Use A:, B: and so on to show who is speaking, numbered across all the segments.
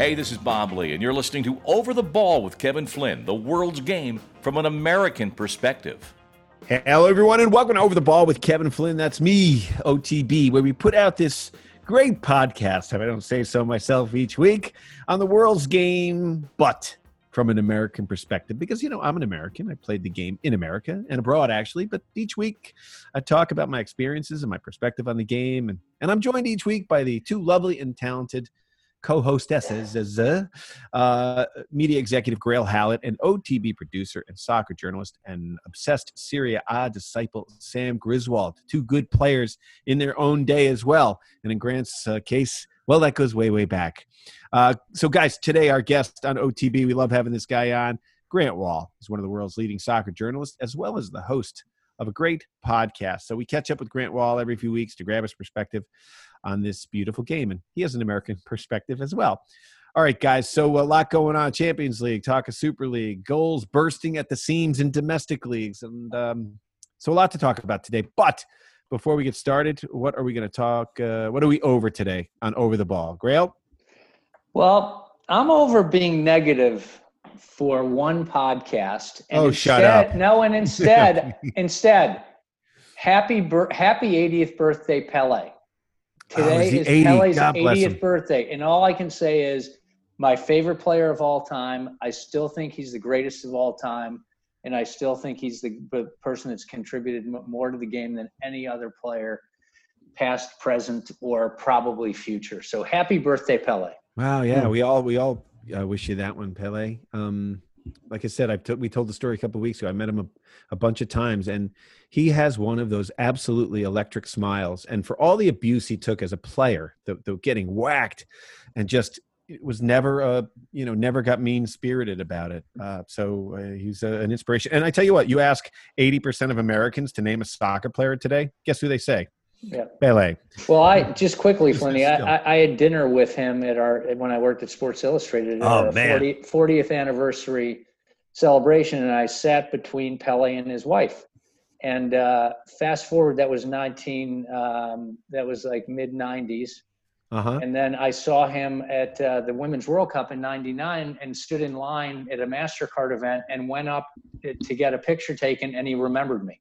A: Hey, this is Bob Lee, and you're listening to Over the Ball with Kevin Flynn, the world's game from an American perspective.
B: Hello, everyone, and welcome to Over the Ball with Kevin Flynn. That's me, OTB, where we put out this great podcast, if I don't say so myself, each week on the world's game, but from an American perspective. Because, you know, I'm an American. I played the game in America and abroad, actually. But each week I talk about my experiences and my perspective on the game. And, and I'm joined each week by the two lovely and talented co-hostesses, uh, uh, media executive Grayle Hallett, and OTB producer and soccer journalist and obsessed Serie A disciple Sam Griswold. Two good players in their own day as well. And in Grant's uh, case, well, that goes way, way back. Uh, so, guys, today our guest on OTB, we love having this guy on. Grant Wahl is one of the world's leading soccer journalists, as well as the host of a great podcast. So we catch up with Grant Wahl every few weeks to grab his perspective on this beautiful game. And he has an American perspective as well. All right, guys. So a lot going on. Champions League, talk of Super League, goals bursting at the seams in domestic leagues, and um, so a lot to talk about today. But before we get started, what are we going to talk? Uh, what are we over today on Over the Ball? Grayle.
C: Well, I'm over being negative for one podcast.
B: And oh, instead, shut up!
C: No, and instead, instead, happy happy 80th birthday, Pele.
B: Today
C: oh, is 80. Pele's 80th birthday, and all I can say is my favorite player of all time. I still think he's the greatest of all time, and I still think he's the, the person that's contributed more to the game than any other player, past, present, or probably future. So happy birthday, Pele!
B: Wow, yeah, we all we all uh, wish you that one, Pele. Um, like I said, I t- we told the story a couple weeks ago. I met him a, a, bunch of times, and he has one of those absolutely electric smiles. And for all the abuse he took as a player, the, the getting whacked, and just it was never a you know never got mean spirited about it. Uh, so uh, he's a, an inspiration. And I tell you what, you ask eighty percent of Americans to name a soccer player today. Guess who they say?
C: Yeah.
B: Pele.
C: Well, I just quickly, Flinny, I, I, had dinner with him at our when I worked at Sports Illustrated at oh, our man. 40, 40th anniversary celebration, and I sat between Pele and his wife. And uh, fast forward, that was 19, um, that was like mid 90s. Uh-huh. And then I saw him at uh, the Women's World Cup in '99 and stood in line at a MasterCard event and went up to get a picture taken, and he remembered me.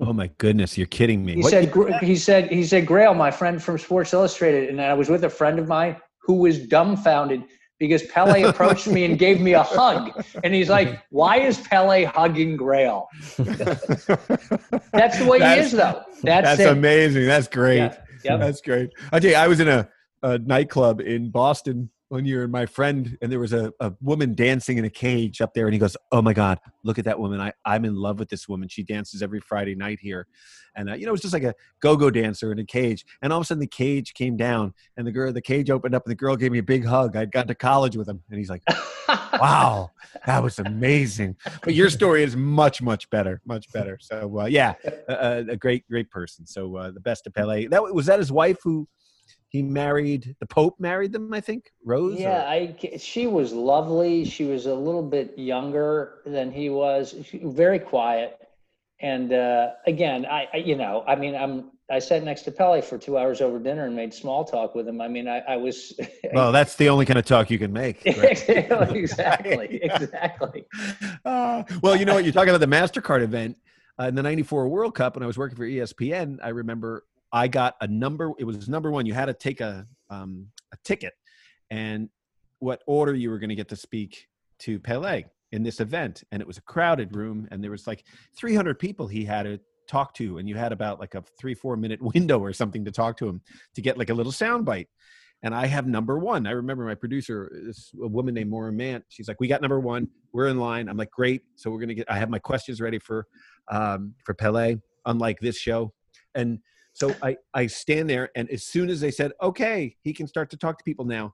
B: Oh my goodness, you're kidding me.
C: He what? said he said he said Grayle, my friend from Sports Illustrated, and I was with a friend of mine who was dumbfounded because Pele approached me and gave me a hug. And he's like, Why is Pele hugging Grayle? that's the way that's, he is though.
B: That's, that's amazing. That's great. Yeah. Yep. That's great. I tell you, I was in a, a nightclub in Boston one you're my friend and there was a, a woman dancing in a cage up there and he goes oh my god look at that woman. I, i'm in love with this woman. She dances every friday night here. And uh, you know it was just like a go-go dancer in a cage. And all of a sudden the cage came down and the girl the cage opened up and the girl gave me a big hug. I'd gone to college with him and he's like wow that was amazing. But your story is much much better much better. So uh, yeah a, a, great great person. So uh, the best of pele that was that his wife who he married the pope married them i think rose
C: yeah or? i she was lovely. She was a little bit younger than he was. She, very quiet. And uh, again I, I, you know i mean i'm i sat next to pele for two hours over dinner and made small talk with him. I mean i, I was
B: well that's the only kind of talk you can make
C: right? exactly exactly
B: uh, well you know what? You're talking about the mastercard event uh, in the 94 world cup when i was working for espn i remember I got a number. It was number one. You had to take a um, a ticket, and what order you were going to get to speak to Pele in this event. And it was a crowded room, and there was like 300 people he had to talk to, and you had about like a three four minute window or something to talk to him to get like a little sound bite. And I have number one. I remember my producer, this a woman named Maura Mant. She's like, "We got number one. We're in line." I'm like, "Great." So we're gonna get. I have my questions ready for um, for Pele. Unlike this show, and so I, I stand there, and as soon as they said, okay, he can start to talk to people now,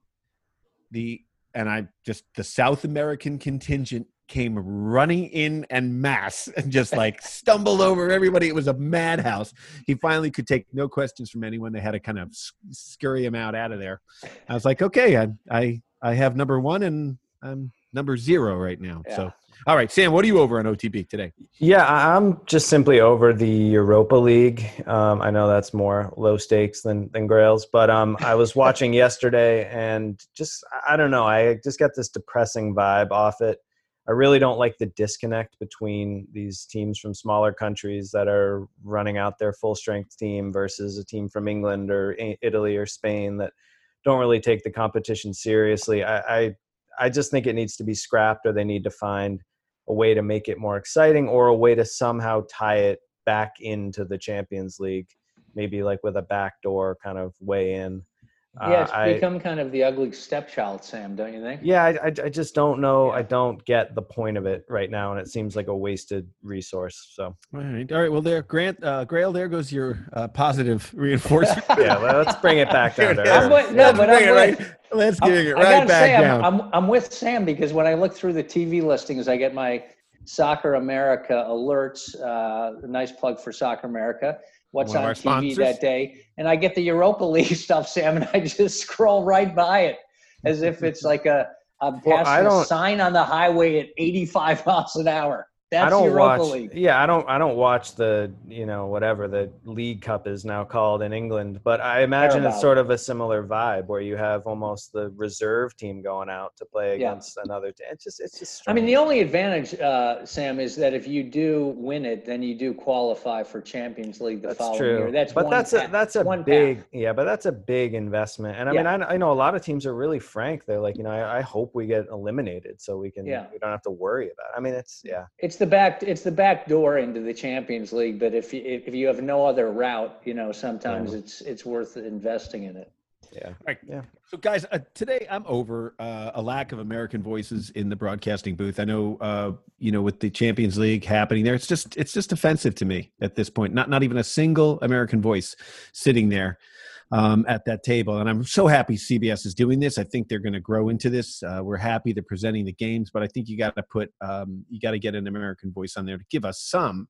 B: the and I just the South American contingent came running in en masse and just like stumbled over everybody. It was a madhouse. He finally could take no questions from anyone. They had to kind of scurry him out out of there. I was like, okay, I I I have number one and I'm number zero right now. Yeah. So All right, Sam, what are you over on OTB today?
D: Yeah, I'm just simply over the Europa League. Um, I know that's more low stakes than than Grayle's, but um, I was watching yesterday and just I don't know. I just got this depressing vibe off it. I really don't like the disconnect between these teams from smaller countries that are running out their full strength team versus a team from England or Italy or Spain that don't really take the competition seriously. I, I, I just think it needs to be scrapped or they need to find a way to make it more exciting or a way to somehow tie it back into the Champions League, maybe like with a backdoor kind of way in.
C: Yeah, it's uh, become I, kind of the ugly stepchild, Sam. Don't you think?
D: Yeah, I, I, I just don't know. Yeah. I don't get the point of it right now, and it seems like a wasted resource. So,
B: all right, all right. Well, there, Grant, uh, Grayle, there goes your uh, positive reinforcement.
D: yeah, well, let's bring it back down.
C: I'm with, no, but I'm with,
B: right, let's bring it right back
C: say,
B: down.
C: I'm, I'm, I'm with Sam because when I look through the TV listings, I get my Soccer America alerts. Uh, nice plug for Soccer America what's on TV sponsors. that day. And I get the Europa League stuff, Sam, and I just scroll right by it as if it's like a I'm passing well, a sign on the highway at 85 miles an hour. That's
D: I don't
C: Europa
D: watch,
C: League.
D: Yeah, I don't. I don't watch the you know whatever the League Cup is now called in England, but I imagine it's sort of a similar vibe where you have almost the reserve team going out to play against yeah. another. It's just it's just.
C: Strange. I mean, the only advantage, uh, Sam, is that if you do win it, then you do qualify for Champions League the
D: that's
C: following
D: true.
C: year. That's
D: but that's
C: path.
D: a that's a one big path. yeah, but that's a big investment. And I yeah. mean, I, I, know a lot of teams are really frank. They're like, you know, I, I hope we get eliminated so we can yeah. we don't have to worry about. It. I mean, it's yeah.
C: It's the back. It's the back door into the Champions League, but if you, if you have no other route, you know, sometimes yeah. it's it's worth investing in it.
D: Yeah.
B: Right. Yeah. So, guys, uh, today I'm over uh, a lack of American voices in the broadcasting booth. I know, uh, you know, with the Champions League happening there, it's just it's just offensive to me at this point. Not not even a single American voice sitting there um, at that table. And I'm so happy CBS is doing this. I think they're going to grow into this. Uh, we're happy they're presenting the games, but I think you got to put um, you got to get an American voice on there to give us some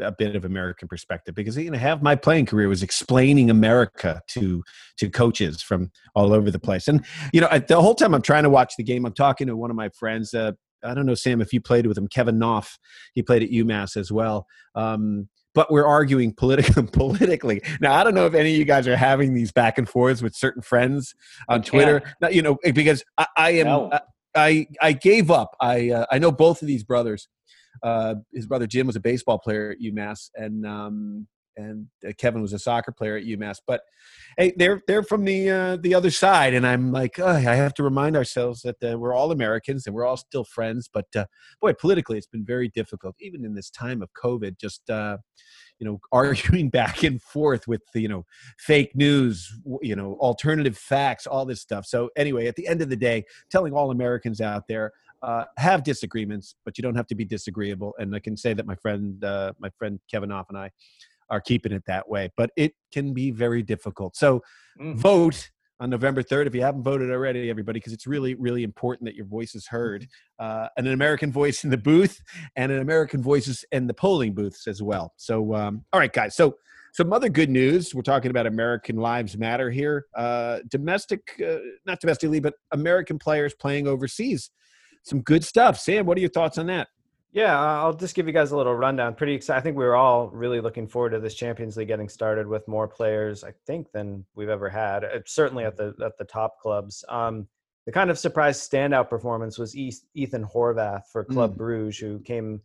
B: a bit of American perspective because you know half my playing career was explaining America to to coaches from all over the place. And you know, I, the whole time I'm trying to watch the game, I'm talking to one of my friends. Uh, I don't know, Sam, if you played with him, Kevin Knopf. He played at UMass as well. Um, but we're arguing politically. politically. Now, I don't know if any of you guys are having these back and forths with certain friends on Twitter. you know, because I, I am. No. I I gave up. I uh, I know both of these brothers. Uh, his brother Jim was a baseball player at UMass, and um, and uh, Kevin was a soccer player at UMass. But hey, they're they're from the uh, the other side, and I'm like, oh, I have to remind ourselves that uh, we're all Americans and we're all still friends. But uh, boy, politically, it's been very difficult, even in this time of COVID. Just uh, you know, arguing back and forth with you know fake news, you know, alternative facts, all this stuff. So anyway, at the end of the day, telling all Americans out there. Uh, have disagreements, but you don't have to be disagreeable. And I can say that my friend, my friend Kevin Off and I, are keeping it that way. But it can be very difficult. So mm. vote on November 3rd if you haven't voted already, everybody, because it's really, really important that your voice is heard. Uh, an American voice in the booth and an American voice in the polling booths as well. So, um, all right, guys. So, some other good news. We're talking about American Lives Matter here. Uh, domestic, uh, not domestically, but American players playing overseas. Some good stuff. Sam, what are your thoughts on that?
D: Yeah, I'll just give you guys a little rundown. Pretty excited. I think we were all really looking forward to this Champions League getting started with more players, I think, than we've ever had. Uh, certainly at the at the top clubs. Um, the kind of surprise standout performance was Ethan Horvath for Club mm. Bruges, who came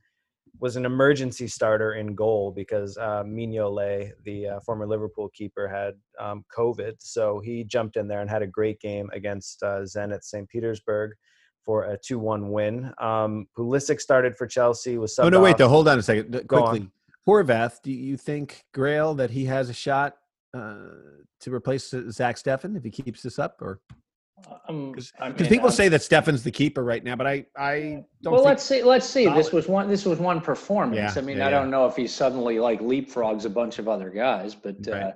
D: was an emergency starter in goal because uh, Mignolet, the uh, former Liverpool keeper, had um, COVID. So he jumped in there and had a great game against uh, Zenit St. Petersburg for a 2-1 win. Um, Pulisic started for Chelsea. Was
B: oh no, wait, though. Hold on a second, Go quickly. On. Horvath, do you think Grayle that he has a shot uh, to replace Zach Steffen if he keeps this up, or? Because um, people I'm, say that Steffen's the keeper right now, but I, I don't.
C: Well, let's see. Let's see. Solid. This was one. This was one performance. Yeah, I mean, yeah, I don't know if he suddenly like leapfrogs a bunch of other guys, but right. uh,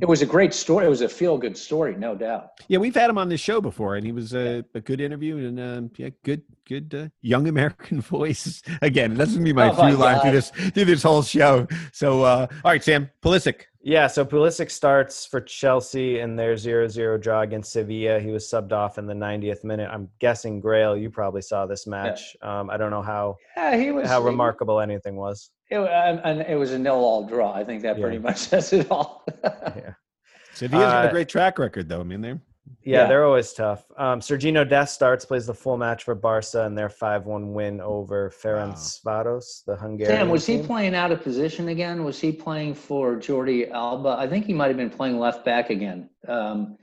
C: it was a great story. It was a feel good story, no doubt.
B: Yeah, we've had him on this show before, and he was a, a good interview and um, yeah, good, good uh, young American voice. Again, that's gonna be my oh, through line through this through this whole show. So, uh, all right, Sam Pulisic.
D: Yeah, so Pulisic starts for Chelsea in their 0-0 draw against Sevilla. He was subbed off in the 90th minute. I'm guessing Grayle, you probably saw this match. Yeah. Um, I don't know how
C: yeah, he was,
D: how remarkable he, anything was.
C: It, and it was a nil-all draw. I think that yeah. pretty much says it all.
B: yeah. Sevilla's uh, got a uh, great track record, though. I mean, they're
D: yeah, yeah, they're always tough. Um, Sergiño Dest starts, plays the full match for Barca and their 5 1 win over Ferencváros, wow. the Hungarian.
C: Sam, was
D: team.
C: he playing out of position again? Was he playing for Jordi Alba? I think he might have been playing left back again um,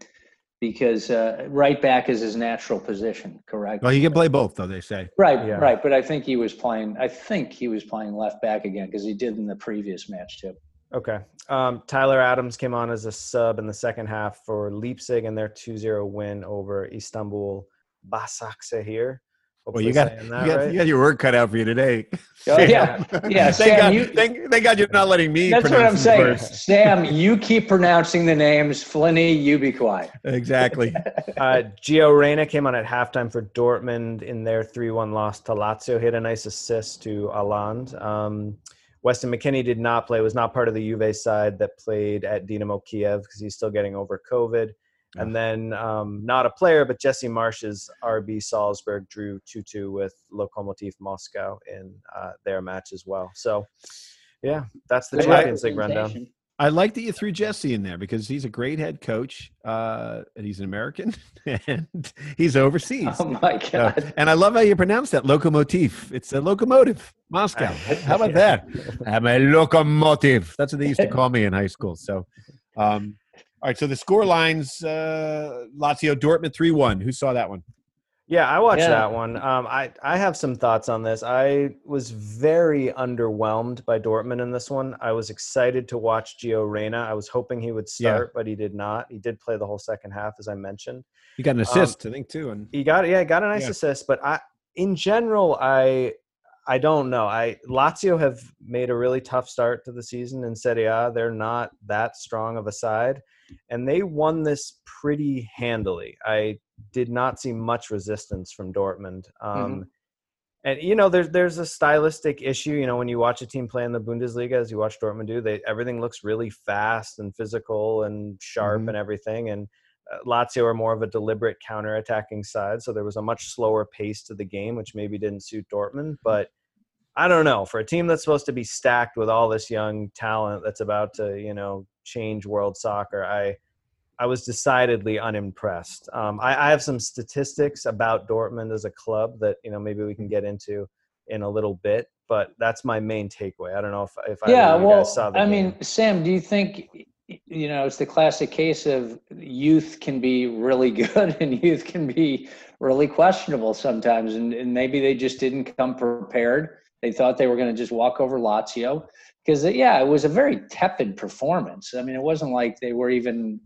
C: because uh, right back is his natural position, correct?
B: Well, he can play both, though, they say.
C: Right, yeah. right. But I think he was playing, I think he was playing left back again because he did in the previous match, too.
D: Okay. Um, Tyler Adams came on as a sub in the second half for Leipzig in their 2-0 win over Istanbul Basaksehir.
B: Well, you got, you, got right? you got your work cut out for you today.
C: Oh, yeah, yeah.
B: thank, Sam, God, you, thank, thank, God you're not letting me.
C: That's what I'm saying. Sam, you keep pronouncing the names. Flinny, you be quiet.
B: Exactly.
D: uh, Gio Reyna came on at halftime for Dortmund in their 3-1 loss to Lazio. Hit a nice assist to Haaland. Um, Weston McKennie did not play, was not part of the Juve side that played at Dynamo Kiev because he's still getting over COVID. And then um, not a player, but Jesse Marsch's RB Salzburg drew 2 2 with Lokomotiv Moscow in uh, their match as well. So, yeah, that's the Champions League rundown.
B: I like that you threw Jesse in there because he's a great head coach, uh, and he's an American, and he's overseas.
C: Oh my god!
B: Uh, and I love how you pronounce that locomotive. It's a locomotive, Moscow. how about that? I'm a locomotive. That's what they used to call me in high school. So, um, all right. So the score lines: uh, Lazio Dortmund three one. Who saw that one?
D: Yeah, I watched yeah. that one. Um, I I have some thoughts on this. I was very underwhelmed by Dortmund in this one. I was excited to watch Gio Reyna. I was hoping he would start, yeah. but he did not. He did play the whole second half, as I mentioned.
B: He got an um, assist, um, I think, too. And
D: he got yeah, got a nice yeah. assist. But I, in general, I I don't know. I Lazio have made a really tough start to the season in Serie A. They're not that strong of a side, and they won this pretty handily. I did not see much resistance from Dortmund. Um, mm-hmm. And you know, there's there's a stylistic issue. You know, when you watch a team play in the Bundesliga, as you watch Dortmund do, they everything looks really fast and physical and sharp mm-hmm. and everything. And uh, Lazio are more of a deliberate counter-attacking side, so there was a much slower pace to the game, which maybe didn't suit Dortmund. Mm-hmm. I don't know for a team that's supposed to be stacked with all this young talent that's about to, you know, change world soccer. I I was decidedly unimpressed. Um, I, I, have some statistics about Dortmund as a club that you know maybe we can get into in a little bit, but that's my main takeaway. I don't know if if
C: yeah, I well, I game. mean, Sam, do you think you know it's the classic case of youth can be really good and youth can be really questionable sometimes, and, and maybe they just didn't come prepared. They thought they were going to just walk over Lazio because yeah, it was a very tepid performance. I mean, it wasn't like they were even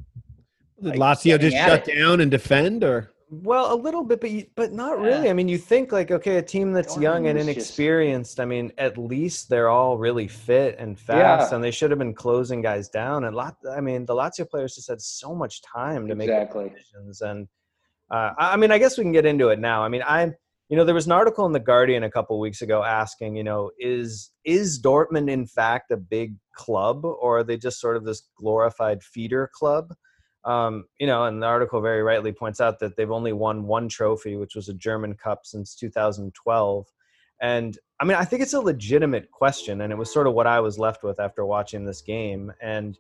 B: did like Lazio just shut it. down and defend, or?
D: Well, a little bit, but but not really. Yeah. I mean, you think like okay, a team that's young and inexperienced. Just... I mean, at least they're all really fit and fast, yeah. and they should have been closing guys down. And lot, I mean, the Lazio players just had so much time to exactly. make decisions. And uh, I mean, I guess we can get into it now. I mean, I you know there was an article in the Guardian a couple weeks ago asking, you know, is is Dortmund in fact a big club, or are they just sort of this glorified feeder club? Um, you know, and the article very rightly points out that they've only won one trophy, which was a German Cup since 2012. And I mean, I think it's a legitimate question, and it was sort of what I was left with after watching this game. And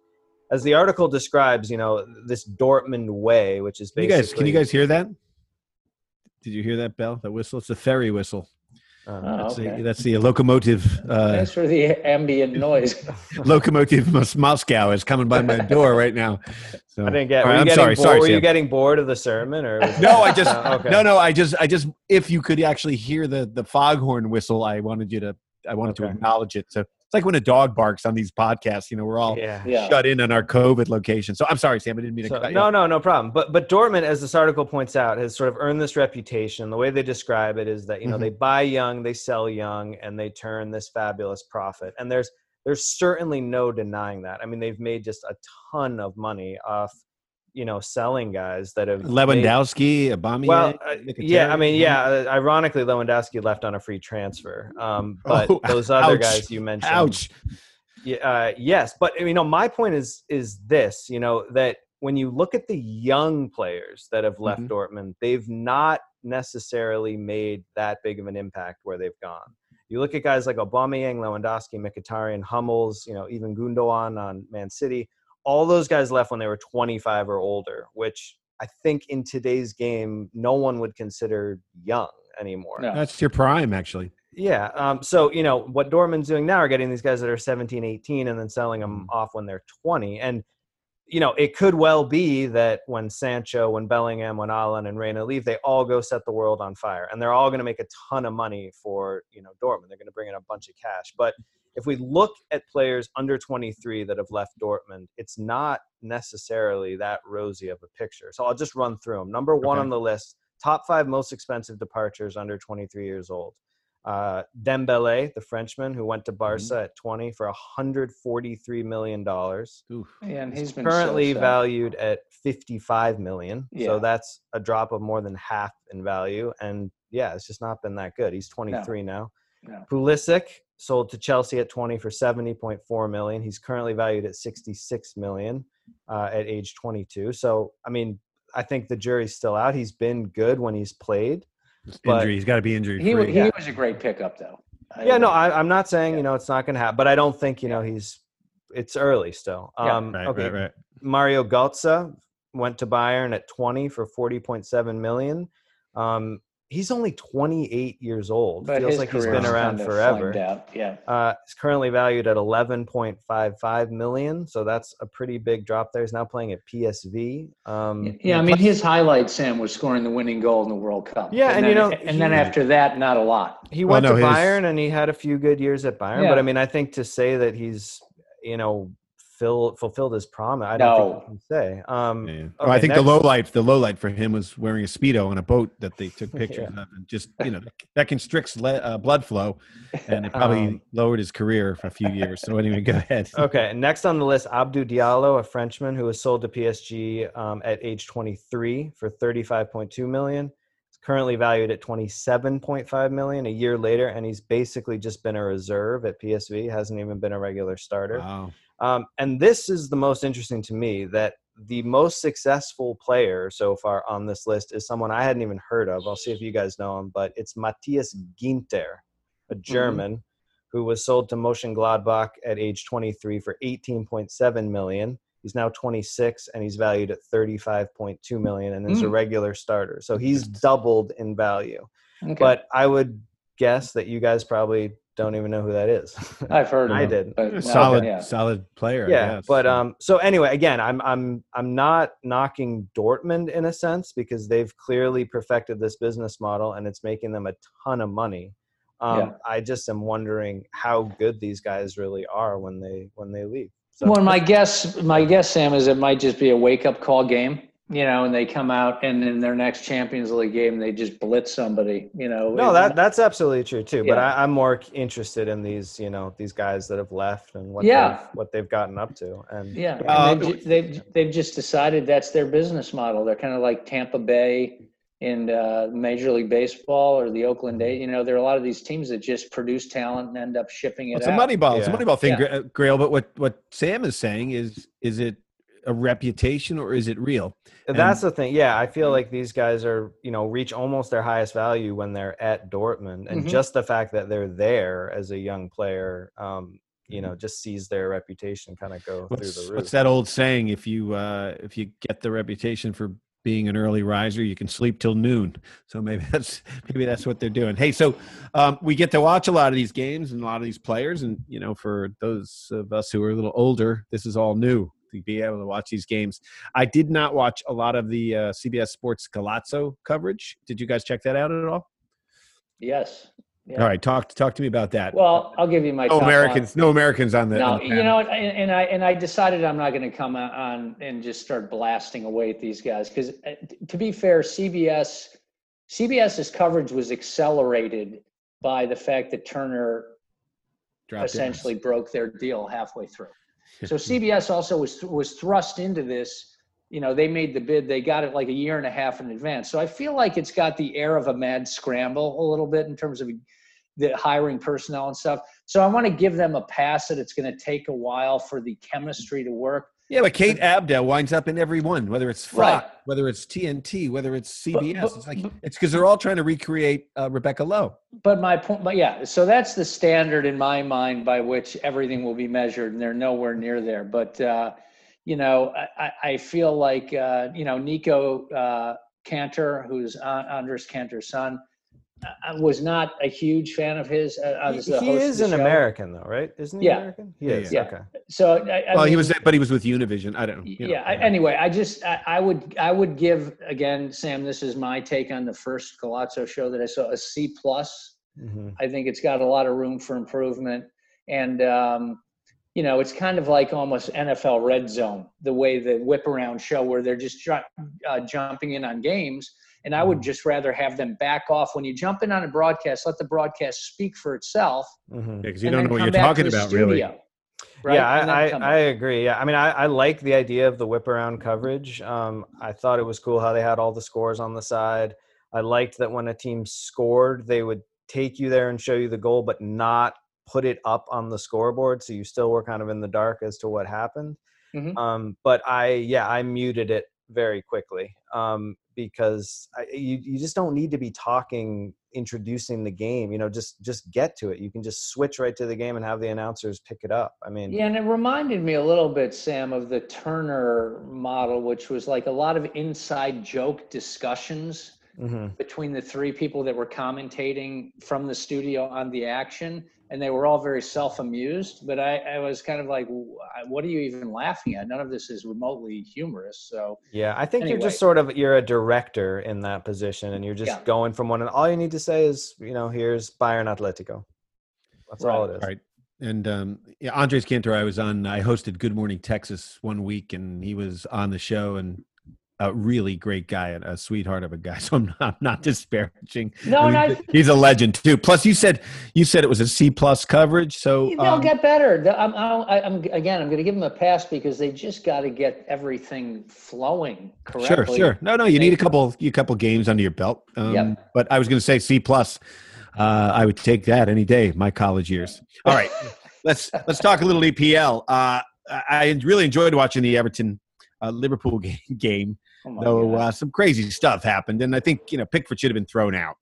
D: as the article describes, you know, this Dortmund way, which is basically.
B: Can you guys, can you guys hear that? Did you hear that bell? That whistle? It's a ferry whistle. Uh, oh, that's, okay. the, that's the locomotive.
C: Uh, Thanks for the ambient noise.
B: locomotive Moscow is coming by my door right now.
D: So, I didn't get. Right, I'm sorry. Bored, sorry. Were Sam. you getting bored of the sermon, or
B: no? I just oh, okay. no, no. I just, I just, if you could actually hear the the foghorn whistle, I wanted you to, I wanted okay. to acknowledge it. So it's like when a dog barks on these podcasts. You know, we're all yeah. shut in on our COVID location. So I'm sorry, Sam. I didn't mean to. So,
D: cut no, no, no problem. But but Dortmund, as this article points out, has sort of earned this reputation. The way they describe it is that you know mm-hmm. they buy young, they sell young, and they turn this fabulous profit. And there's there's certainly no denying that. I mean, they've made just a ton of money off you know selling guys that have
B: Lewandowski, Aubameyang.
D: Well, uh, yeah, I mean, yeah. Uh, ironically, Lewandowski left on a free transfer, um, but oh, those other ouch, guys you mentioned,
B: ouch.
D: Yeah, uh, yes, but you know, my point is is this: you know that when you look at the young players that have left mm-hmm. Dortmund, they've not necessarily made that big of an impact where they've gone. You look at guys like Aubameyang, Lewandowski, Mkhitaryan, Hummels, you know, even Gundogan on Man City. All those guys left when they were 25 or older, which I think in today's game, no one would consider young anymore.
B: No. That's your prime, actually.
D: Yeah. Um, so, you know, what Dortmund's doing now are getting these guys that are 17, 18 and then selling them mm. off when they're 20. And you know, it could well be that when Sancho, when Bellingham, when Allen and Reyna leave, they all go set the world on fire, and they're all going to make a ton of money for you know Dortmund. They're going to bring in a bunch of cash. But if we look at players under 23 that have left Dortmund, it's not necessarily that rosy of a picture. So I'll just run through them. Number one okay. on the list: top five most expensive departures under 23 years old. Uh, Dembele, the Frenchman who went to mm-hmm. Barca mm-hmm. at 20 for 143 million dollars.
C: And he's been
D: currently so valued at 55 million. Yeah. So that's a drop of more than half in value. And yeah, it's just not been that good. He's 23 no. now. No. Pulisic sold to Chelsea at 20 for 70.4 million. He's currently valued at 66 million uh, at age 22. So I mean, I think the jury's still out. He's been good when he's played.
B: Injury. He's got to be injured.
C: He, he yeah. was a great pickup, though.
D: I yeah, no, I, am not saying yeah. you know it's not going to happen, but I don't think you know he's. It's early still. Um, yeah. right, okay. Right, right. Mario Götze went to Bayern at 20 for 40.7 million. Um, he's only 28 years old. But Feels like he's been around forever.
C: Yeah.
D: Uh, he's currently valued at 11.55 million, so that's a pretty big drop there. He's now playing at PSV.
C: Um, yeah, I mean his highlight, Sam, was scoring the winning goal in the World Cup.
D: Yeah, and,
C: and
D: you know,
C: and he, then after that, not a lot.
D: He went well, no, to Bayern and he had a few good years at Bayern, yeah. but I mean, I think to say that he's you know fill, fulfilled his promise. I don't no. think you can say. Um,
B: yeah. okay, well, I think next. the low light, the low light for him was wearing a speedo on a boat that they took pictures yeah. of, and just you know that constricts le- uh, blood flow, and it probably um, lowered his career for a few years. So anyway, go ahead.
D: Okay, next on the list, Abdou Diallo, a Frenchman who was sold to PSG um, at age 23 for 35.2 million. It's currently valued at 27.5 million a year later, and he's basically just been a reserve at PSV. Hasn't even been a regular starter.
B: Wow.
D: Um, and this is the most interesting to me that the most successful player so far on this list is someone I hadn't even heard of. I'll see if you guys know him, but it's Matthias Ginter, a mm-hmm. German mm-hmm. who was sold to Mönchengladbach at age 23 for 18.7 million. He's now 26 and he's valued at 35.2 million and is mm. a regular starter. So he's doubled in value. Okay. But I would guess that you guys probably don't even know who that is.
C: I've heard.
D: I did.
B: solid, yeah. solid player.
D: Yeah, but um. So anyway, again, I'm I'm I'm not knocking Dortmund in a sense because they've clearly perfected this business model and it's making them a ton of money. Um, yeah. I just am wondering how good these guys really are when they when they leave.
C: So. Well, my guess, my guess, Sam, is it might just be a wake up call game you know, and they come out and in their next Champions League game they just blitz somebody, you know.
D: No, that that's absolutely true too. Yeah. But I, am more interested in these, you know, these guys that have left and what yeah. they've, what they've gotten up to. And
C: yeah, uh, and they've, they've they've just decided that's their business model. They're kind of like Tampa Bay in uh, Major League Baseball or the Oakland A. You know, there are a lot of these teams that just produce talent and end up shipping it.
B: Well, it's
C: out.
B: a money ball. Yeah. It's a money ball thing, yeah. Grayle. But what what Sam is saying is is it a reputation or is it real?
D: And That's the thing. Yeah, I feel like these guys are, you know, reach almost their highest value when they're at Dortmund, and mm-hmm. just the fact that they're there as a young player, um, you know, mm-hmm. just sees their reputation kind of go
B: what's,
D: through the roof.
B: What's that old saying? If you uh, if you get the reputation for being an early riser, you can sleep till noon. So maybe that's maybe that's what they're doing. Hey, so um, we get to watch a lot of these games and a lot of these players, and you know, for those of us who are a little older, this is all new to be able to watch these games. I did not watch a lot of the uh, CBS Sports Golazo coverage. Did you guys check that out at all?
C: Yes.
B: Yeah. All right, talk talk to me about that.
C: Well, I'll give you my.
B: No Americans, on. no Americans on the.
C: No,
B: on the
C: you know, and, and, I and I decided I'm not going to come on and just start blasting away at these guys because, uh, to be fair, CBS CBS's coverage was accelerated by the fact that Turner Dropped essentially broke their deal halfway through. So CBS also was was thrust into this. You know, they made the bid. They got it like a year and a half in advance. So I feel like it's got the air of a mad scramble a little bit in terms of the hiring personnel and stuff. So I want to give them a pass that it's going to take a while for the chemistry to work.
B: Yeah, but Kate Abdo winds up in every one, whether it's Fox, right. whether it's TNT, whether it's CBS. But, but, it's like it's because they're all trying to recreate uh, Rebecca Lowe.
C: But my point, but yeah, so that's the standard in my mind by which everything will be measured, and they're nowhere near there. But uh, you know, I, I feel like uh, you know Nico uh, Cantor, who's Andres Cantor's son, I was not a huge fan of his. Uh,
D: he, he is an show. American, though, right? Isn't he
C: yeah.
D: American?
C: He yeah, is. Yeah. Okay. So, I,
B: I well, mean, he was, but he was with Univision. I don't. know.
C: yeah. I, anyway, I just, I, I, would, I would give again, Sam. This is my take on the first Golazo show that I saw a C plus. Mm-hmm. I think it's got a lot of room for improvement, and um, you know, it's kind of like almost NFL Red Zone, the way the whip around show where they're just uh, jumping in on games and I would just rather have them back off. When you jump in on a broadcast, let the broadcast speak for itself.
B: Mm-hmm. because you don't know what you're talking about, really.
D: Right? Yeah, I, I, I, agree. Yeah, I mean, I, I like the idea of the whip around coverage. Um, I thought it was cool how they had all the scores on the side. I liked that when a team scored, they would take you there and show you the goal, but not put it up on the scoreboard, so you still were kind of in the dark as to what happened. Mm-hmm. Um, but I, yeah, I muted it very quickly. Um, because I, you you just don't need to be talking introducing the game you know just just get to it. You can just switch right to the game and have the announcers pick it up. I mean
C: yeah and it reminded me a little bit sam of the turner model which was like a lot of inside joke discussions mm-hmm. between the three people that were commentating from the studio on the action and they were all very self-amused but I, I, was kind of like what are you even laughing at none of this is remotely humorous so
D: yeah i think anyway. you're just sort of you're a director in that position and you're just yeah. going from one and all you need to say is you know here's bayern atletico that's right. all it is
B: right and um, yeah, Andres Cantor, I was on. I hosted Good Morning Texas one week, and he was on the show. And a really great guy and a sweetheart of a guy. So I'm not, I'm not disparaging.
C: No, I mean,
B: no, he's a legend too. Plus, you said you said it was a C plus coverage. So
C: they'll um, get better. I'm, I'm, again, I'm going to give them a pass because they just got to get everything flowing correctly.
B: Sure, sure. No, no, you need a couple, a couple games under your belt. Um, yep. But I was going to say C plus. Uh, I would take that any day. My college years. All right, let's let's talk a little EPL. Uh, I really enjoyed watching the Everton uh, Liverpool game. game. Oh though uh, some crazy stuff happened, and I think you know Pickford should have been thrown out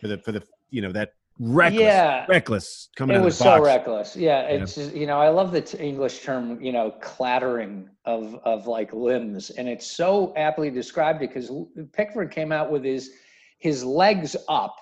B: for the for the you know that reckless, yeah. reckless coming.
C: It was so reckless. Yeah, it's yeah. Just, you know I love the t- English term you know clattering of of like limbs, and it's so aptly described because Pickford came out with his his legs up.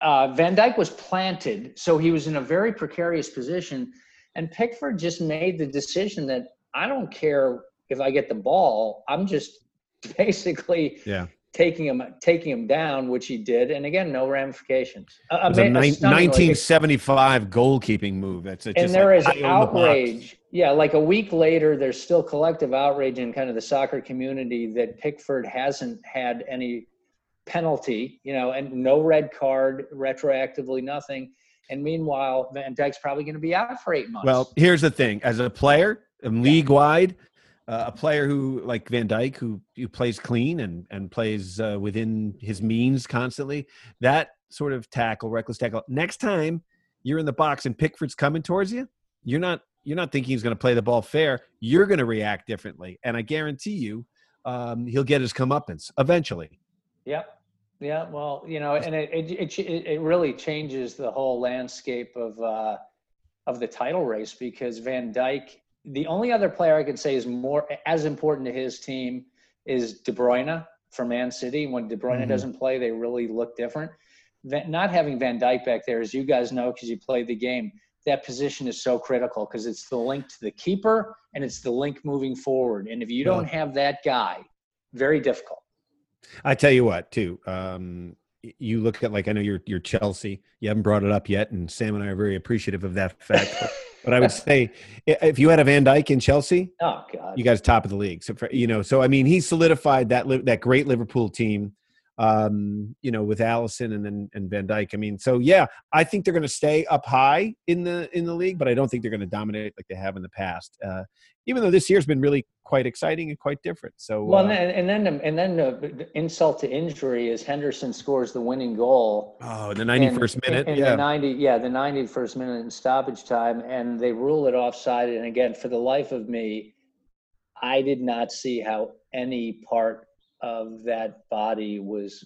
C: Uh, Van Dijk was planted, so he was in a very precarious position, and Pickford just made the decision that I don't care if I get the ball, I'm just basically
B: yeah.
C: taking him taking him down, which he did, and again, no ramifications.
B: Uh, it was a, a 1975 goalkeeping move. That's a,
C: and there like is outrage. The yeah, like a week later, there's still collective outrage in kind of the soccer community that Pickford hasn't had any penalty, you know, and no red card, retroactively nothing. And meanwhile, Van Dijk's probably going to be out for eight months.
B: Well, here's the thing: as a player, league wide, uh, a player who like Van Dijk, who who plays clean and and plays uh, within his means constantly. That sort of tackle, reckless tackle. Next time you're in the box and Pickford's coming towards you, you're not you're not thinking he's going to play the ball fair. You're going to react differently, and I guarantee you, um, he'll get his comeuppance eventually.
C: Yep. Yeah, well, you know, and it it, it, it really changes the whole landscape of uh, of the title race because Van Dijk the only other player I could say is more as important to his team is De Bruyne for Man City. When De Bruyne mm-hmm. doesn't play, they really look different. Not having Van Dijk back there, as you guys know, because you played the game, that position is so critical because it's the link to the keeper and it's the link moving forward. And if you don't have that guy, very difficult.
B: I tell you what, too. Um, you look at like I know you're you're Chelsea. You haven't brought it up yet, and Sam and I are very appreciative of that fact. But I would say if you had a Van Dijk in Chelsea,
C: oh god,
B: you guys top of the league. So for, you know, so I mean, he solidified that that great Liverpool team. Um, you know, with Alisson and then and Van Dijk. I mean, so yeah, I think they're going to stay up high in the in the league, but I don't think they're going to dominate like they have in the past. Uh, even though this year's been really quite exciting and quite different. So
C: well, uh, and then and then the insult to injury is Henderson scores the winning goal.
B: Oh, in the ninety first minute,
C: in, in
B: yeah,
C: the ninety, yeah, the ninety first minute in stoppage time, and they rule it offside. And again, for the life of me, I did not see how any part of that body was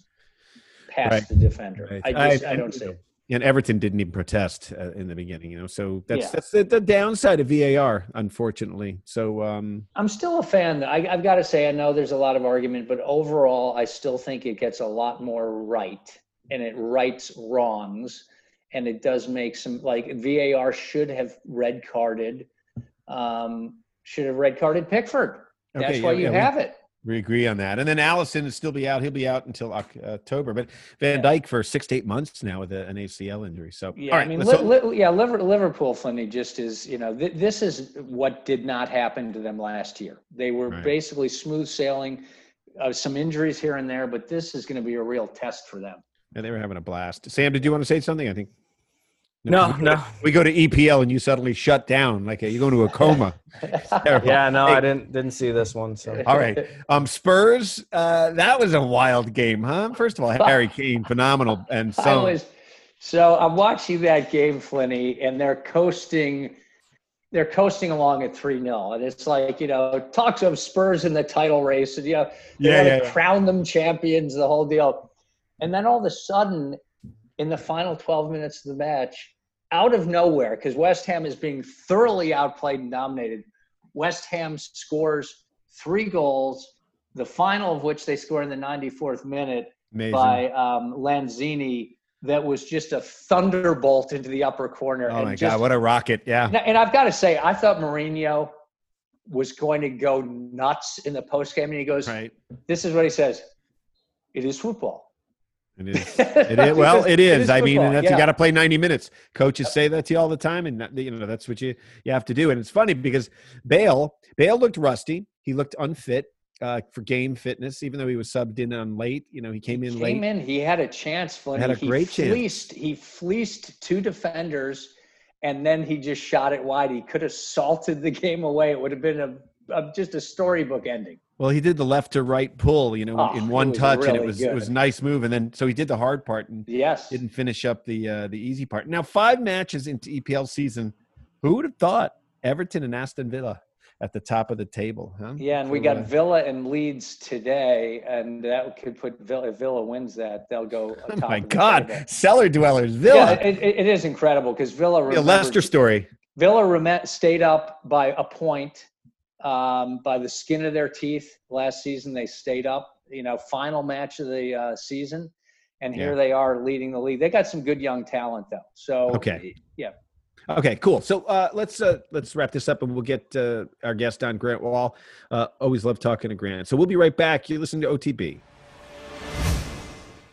C: past right. the defender. Right. I just I, I don't see it.
B: And Everton didn't even protest uh, in the beginning, you know. So that's yeah. that's the, the, downside of VAR, unfortunately. So um,
C: I'm still a fan. I, I've got to say, I know there's a lot of argument, but overall, I still think it gets a lot more right, and it rights wrongs, and it does make some like VAR should have red carded, um, should have red carded Pickford. That's okay, why yeah, you yeah, have we, it.
B: We agree on that. And then Alisson will still be out. He'll be out until October. But Van Dijk for six to eight months now with an ACL injury. So
C: yeah, I mean, li- li- yeah, Liverpool, Flinny, just is you know th- this is what did not happen to them last year. They were right. basically smooth sailing, uh, some injuries here and there, but this is going to be a real test for them.
B: And they were having a blast. Sam, did you want to say something? I think.
D: No, no.
B: We go to EPL and you suddenly shut down, like you go into a coma.
D: yeah, no, hey. I didn't didn't see this one. So
B: all right, um, Spurs. Uh, that was a wild game, huh? First of all, Harry Kane, phenomenal, and so.
C: Was, so I'm watching that game, Flinny, and they're coasting. They're coasting along at three 0 and it's like you know, talks of Spurs in the title race, and you know, they yeah, yeah, yeah. crown them champions, the whole deal, and then all of a sudden, in the final 12 minutes of the match out of nowhere, because West Ham is being thoroughly outplayed and dominated, West Ham scores three goals, the final of which they score in the 94th minute Amazing. by um, Lanzini. That was just a thunderbolt into the upper corner.
B: Oh my just, God, what a rocket. Yeah.
C: And I've got to say, I thought Mourinho was going to go nuts in the post game. And he goes, right. This is what he says it is football.
B: It is. It is. Well, it is. It is I mean, that's, yeah. you got to play 90 minutes. Coaches say that to you all the time, and you know that's what you you have to do. And it's funny because Bale Bale looked rusty. He looked unfit uh, for game fitness, even though he was subbed in on late. You know, he came in
C: he
B: late.
C: Came in. He had a chance. Flinny.
B: Had a great
C: he fleeced,
B: chance.
C: He fleeced two defenders, and then he just shot it wide. He could have salted the game away. It would have been a, a just a storybook ending.
B: Well, he did the left to right pull, you know, oh, in one touch, really and it was good. it was nice move. And then so he did the hard part and
C: yes,
B: didn't finish up the uh, the easy part. Now five matches into EPL season, who would have thought Everton and Aston Villa at the top of the table? Huh?
C: Yeah, and so, we got uh, Villa and Leeds today, and that could put Villa. If Villa wins that, they'll go.
B: oh my God, table. cellar dwellers, Villa! Yeah,
C: it, it is incredible because Villa.
B: A Leicester story.
C: Villa remained stayed up by a point um, by the skin of their teeth last season. They stayed up, you know, final match of the uh, season, and here yeah. they are leading the league. They got some good young talent though. So
B: okay,
C: yeah.
B: Okay, cool. So uh, let's uh, let's wrap this up, and we'll get uh, our guest on Grant Wahl. Uh, always love talking to Grant. So we'll be right back. You're listening to OTB.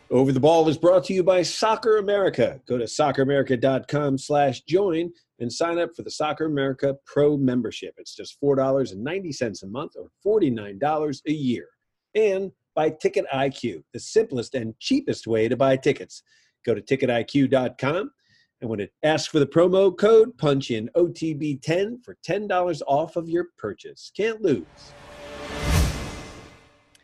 B: Over the Ball is brought to you by Soccer America. Go to socceramerica.com slash join and sign up for the Soccer America Pro membership. It's just $4.90 a month or $49 a year. And by Ticket IQ, the simplest and cheapest way to buy tickets. Go to ticketiq.com and when it asks for the promo code, punch in OTB10 for $10 off of your purchase. Can't lose.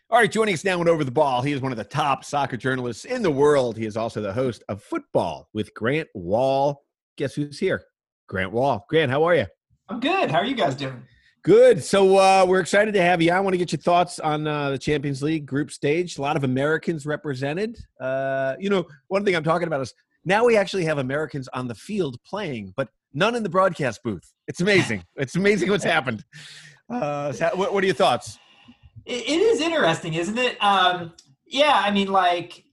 B: All right, joining us now and over the ball, he is one of the top soccer journalists in the world. He is also the host of Football with Grant Wahl. Guess who's here? Grant Wahl. Grant, how are you?
E: I'm good. How are you guys doing?
B: Good. So uh, we're excited to have you. I want to get your thoughts on uh, the Champions League group stage. A lot of Americans represented. Uh, you know, one thing I'm talking about is now we actually have Americans on the field playing, but none in the broadcast booth. It's amazing. it's amazing what's happened. Uh, what, what are your thoughts?
E: it is interesting, isn't it? Um, yeah, I mean, like,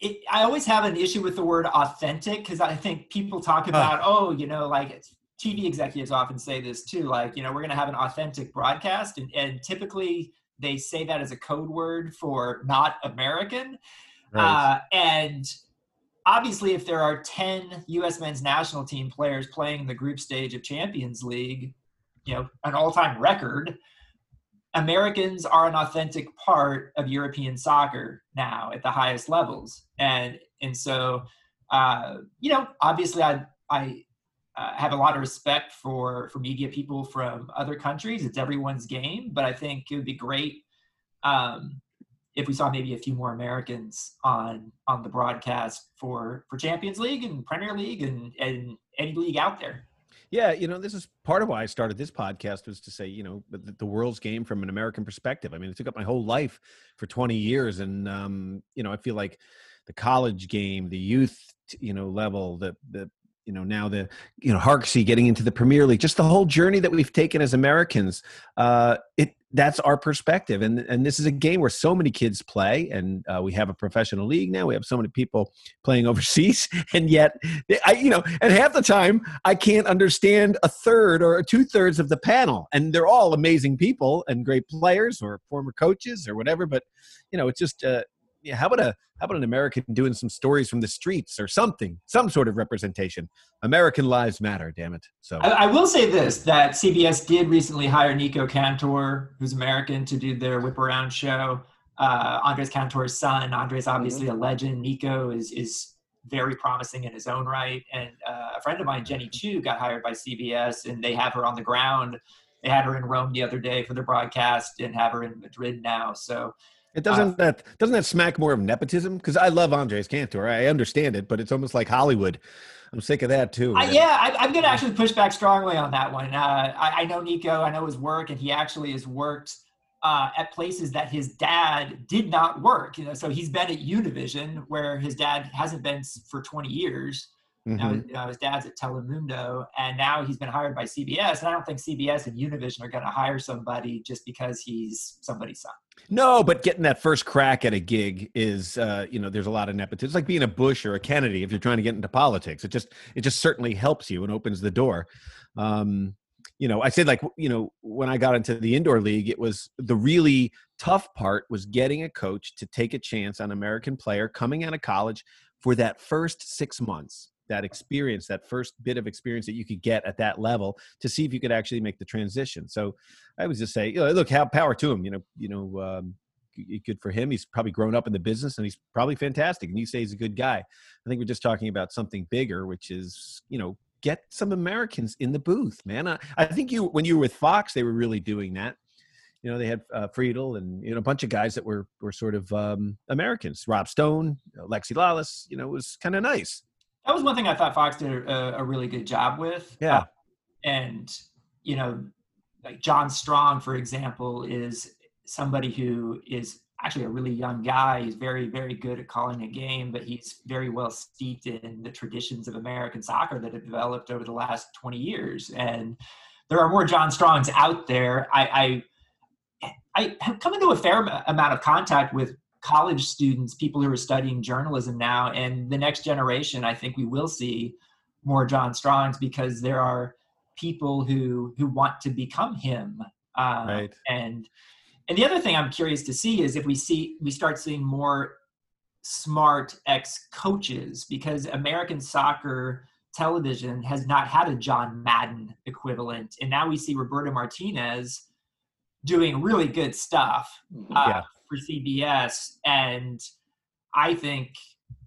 E: it, I always have an issue with the word authentic because I think people talk about, oh, you know, like TV executives often say this too, like, you know, we're going to have an authentic broadcast, and, and typically they say that as a code word for not American. Right. Uh, and obviously, if there are 10 U.S. men's national team players playing the group stage of Champions League, you know, an all time record, Americans are an authentic part of European soccer now at the highest levels, and and so uh, you know, obviously, I I uh, have a lot of respect for for media people from other countries. It's everyone's game, but I think it would be great um, if we saw maybe a few more Americans on on the broadcast for for Champions League and Premier League and and any league out there.
B: Yeah, you know, this is part of why I started this podcast was to say, you know, the, the, world's game from an American perspective. I mean, it took up my whole life for 20 years, and um, you know, I feel like the college game, the youth, you know, level, the the you know now the you know Harkes getting into the Premier League, just the whole journey that we've taken as Americans. Uh, it that's our perspective, and and this is a game where so many kids play, and uh, we have a professional league now. We have so many people playing overseas, and yet I you know, and half the time I can't understand a third or two thirds of the panel, and they're all amazing people and great players or former coaches or whatever. But you know, it's just uh, yeah, how about a how about an American doing some stories from the streets or something, some sort of representation? American lives matter, damn it. So
E: I, I will say this: that CBS did recently hire Nico Cantor, who's American, to do their whip around show. Uh, Andres Cantor's son. Andres, obviously mm-hmm. a legend. Nico is is very promising in his own right. And uh, a friend of mine, Jenny Chiu, got hired by CBS, and they have her on the ground. They had her in Rome the other day for the broadcast, and have her in Madrid now. So
B: it doesn't uh, that doesn't that smack more of nepotism? Because I love Andres Cantor, I understand it, but it's almost like Hollywood. I'm sick of that too.
E: Uh, yeah, I, am going to actually push back strongly on that one. Uh, I, I, know Nico, I know his work, and he actually has worked uh, at places that his dad did not work. You know, so he's been at Univision, where his dad hasn't been for 20 years. Mm-hmm. Now, you know, his dad's at Telemundo, and now he's been hired by CBS. And I don't think CBS and Univision are going to hire somebody just because he's somebody's son.
B: No, but getting that first crack at a gig is, uh, you know, there's a lot of nepotism. It's like being a Bush or a Kennedy if you're trying to get into politics. It just, it just certainly helps you and opens the door. Um, you know, I said like, you know, when I got into the indoor league, it was the really tough part was getting a coach to take a chance on American player coming out of college for that first six months that experience, that first bit of experience that you could get at that level to see if you could actually make the transition. So I would just say, you know, look, have power to him. You know, you know, um, good for him. He's probably grown up in the business and he's probably fantastic. And you say he's a good guy. I think we're just talking about something bigger, which is, you know, get some Americans in the booth, man. I, I think you, when you were with Fox, they were really doing that. You know, they had uh, Friedel and you know a bunch of guys that were were sort of um, Americans. Rob Stone, Lexi Lalas. You know, it was kind of nice
E: that was one thing I thought Fox did a, a really good job with.
B: Yeah. Uh,
E: and, you know, like John Strong, for example, is somebody who is actually a really young guy. He's very, very good at calling a game, but he's very well steeped in the traditions of American soccer that have developed over the last 20 years. And there are more John Strongs out there. I, I, I have come into a fair amount of contact with college students, people who are studying journalism now, and the next generation, I think we will see more John Strongs because there are people who who want to become him.
B: Uh, right.
E: And and the other thing I'm curious to see is if we see we start seeing more smart ex coaches because American soccer television has not had a John Madden equivalent, and now we see Roberto Martinez doing really good stuff.
B: Uh, yeah
E: for CBS, and I think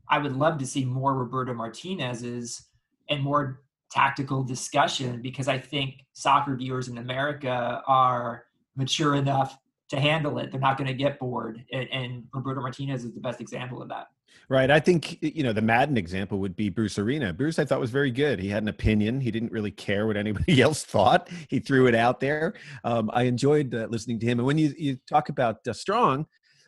E: I would love to see more Roberto Martinez's and more tactical discussion because I think soccer viewers in America are mature enough to handle it. They're not going to get bored, and, and Roberto Martinez is the best example of that.
B: Right. I think, you know, the Madden example would be Bruce Arena. Bruce, I thought, was very good. He had an opinion. He didn't really care what anybody else thought. He threw it out there. Um, I enjoyed uh, listening to him. And when you, you talk about uh, Strong,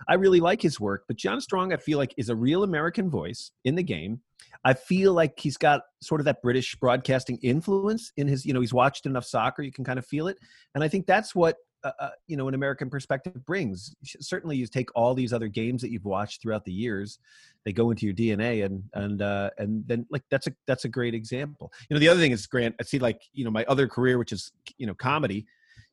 B: I really like his work. But John Strong, I feel like, is a real American voice in the game. I feel like he's got sort of that British broadcasting influence in his, you know, he's watched enough soccer, you can kind of feel it. And I think that's what uh, uh, you know an American perspective brings. Certainly, you take all these other games that you've watched throughout the years, they go into your DNA, and and uh, and then like that's a that's a great example. You know, the other thing is Grant. I see like you know my other career, which is you know comedy.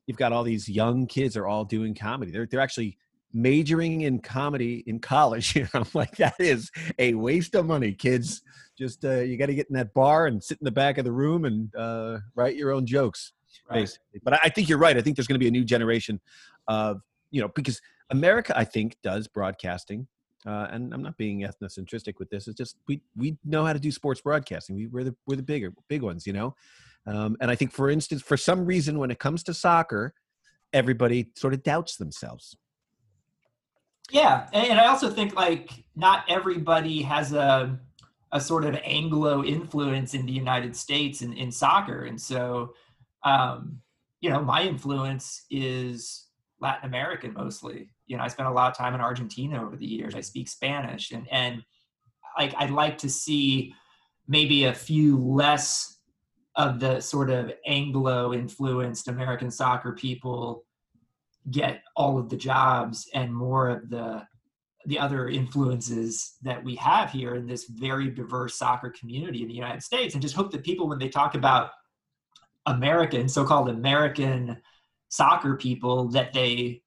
B: You've got all these young kids are all doing comedy. They're they're actually majoring in comedy in college. You know, I'm like that is a waste of money, kids. Just uh, you got to get in that bar and sit in the back of the room and uh, write your own jokes. Right. Basically. But I think you're right. I think there's going to be a new generation of you know because America, I think, does broadcasting. Uh, and I'm not being ethnocentristic with this. It's just we we know how to do sports broadcasting. We, we're the we're the bigger big ones, you know. Um, and I think, for instance, for some reason, when it comes to soccer, everybody sort of doubts themselves.
E: Yeah, and I also think like not everybody has a a sort of Anglo influence in the United States in, in soccer, and so um, you know my influence is Latin American mostly. You know, I spent a lot of time in Argentina over the years. I speak Spanish, and and like I'd like to see maybe a few less of the sort of Anglo influenced American soccer people get all of the jobs and more of the the other influences that we have here in this very diverse soccer community in the United States and just hope that people when they talk about American so-called American soccer people that they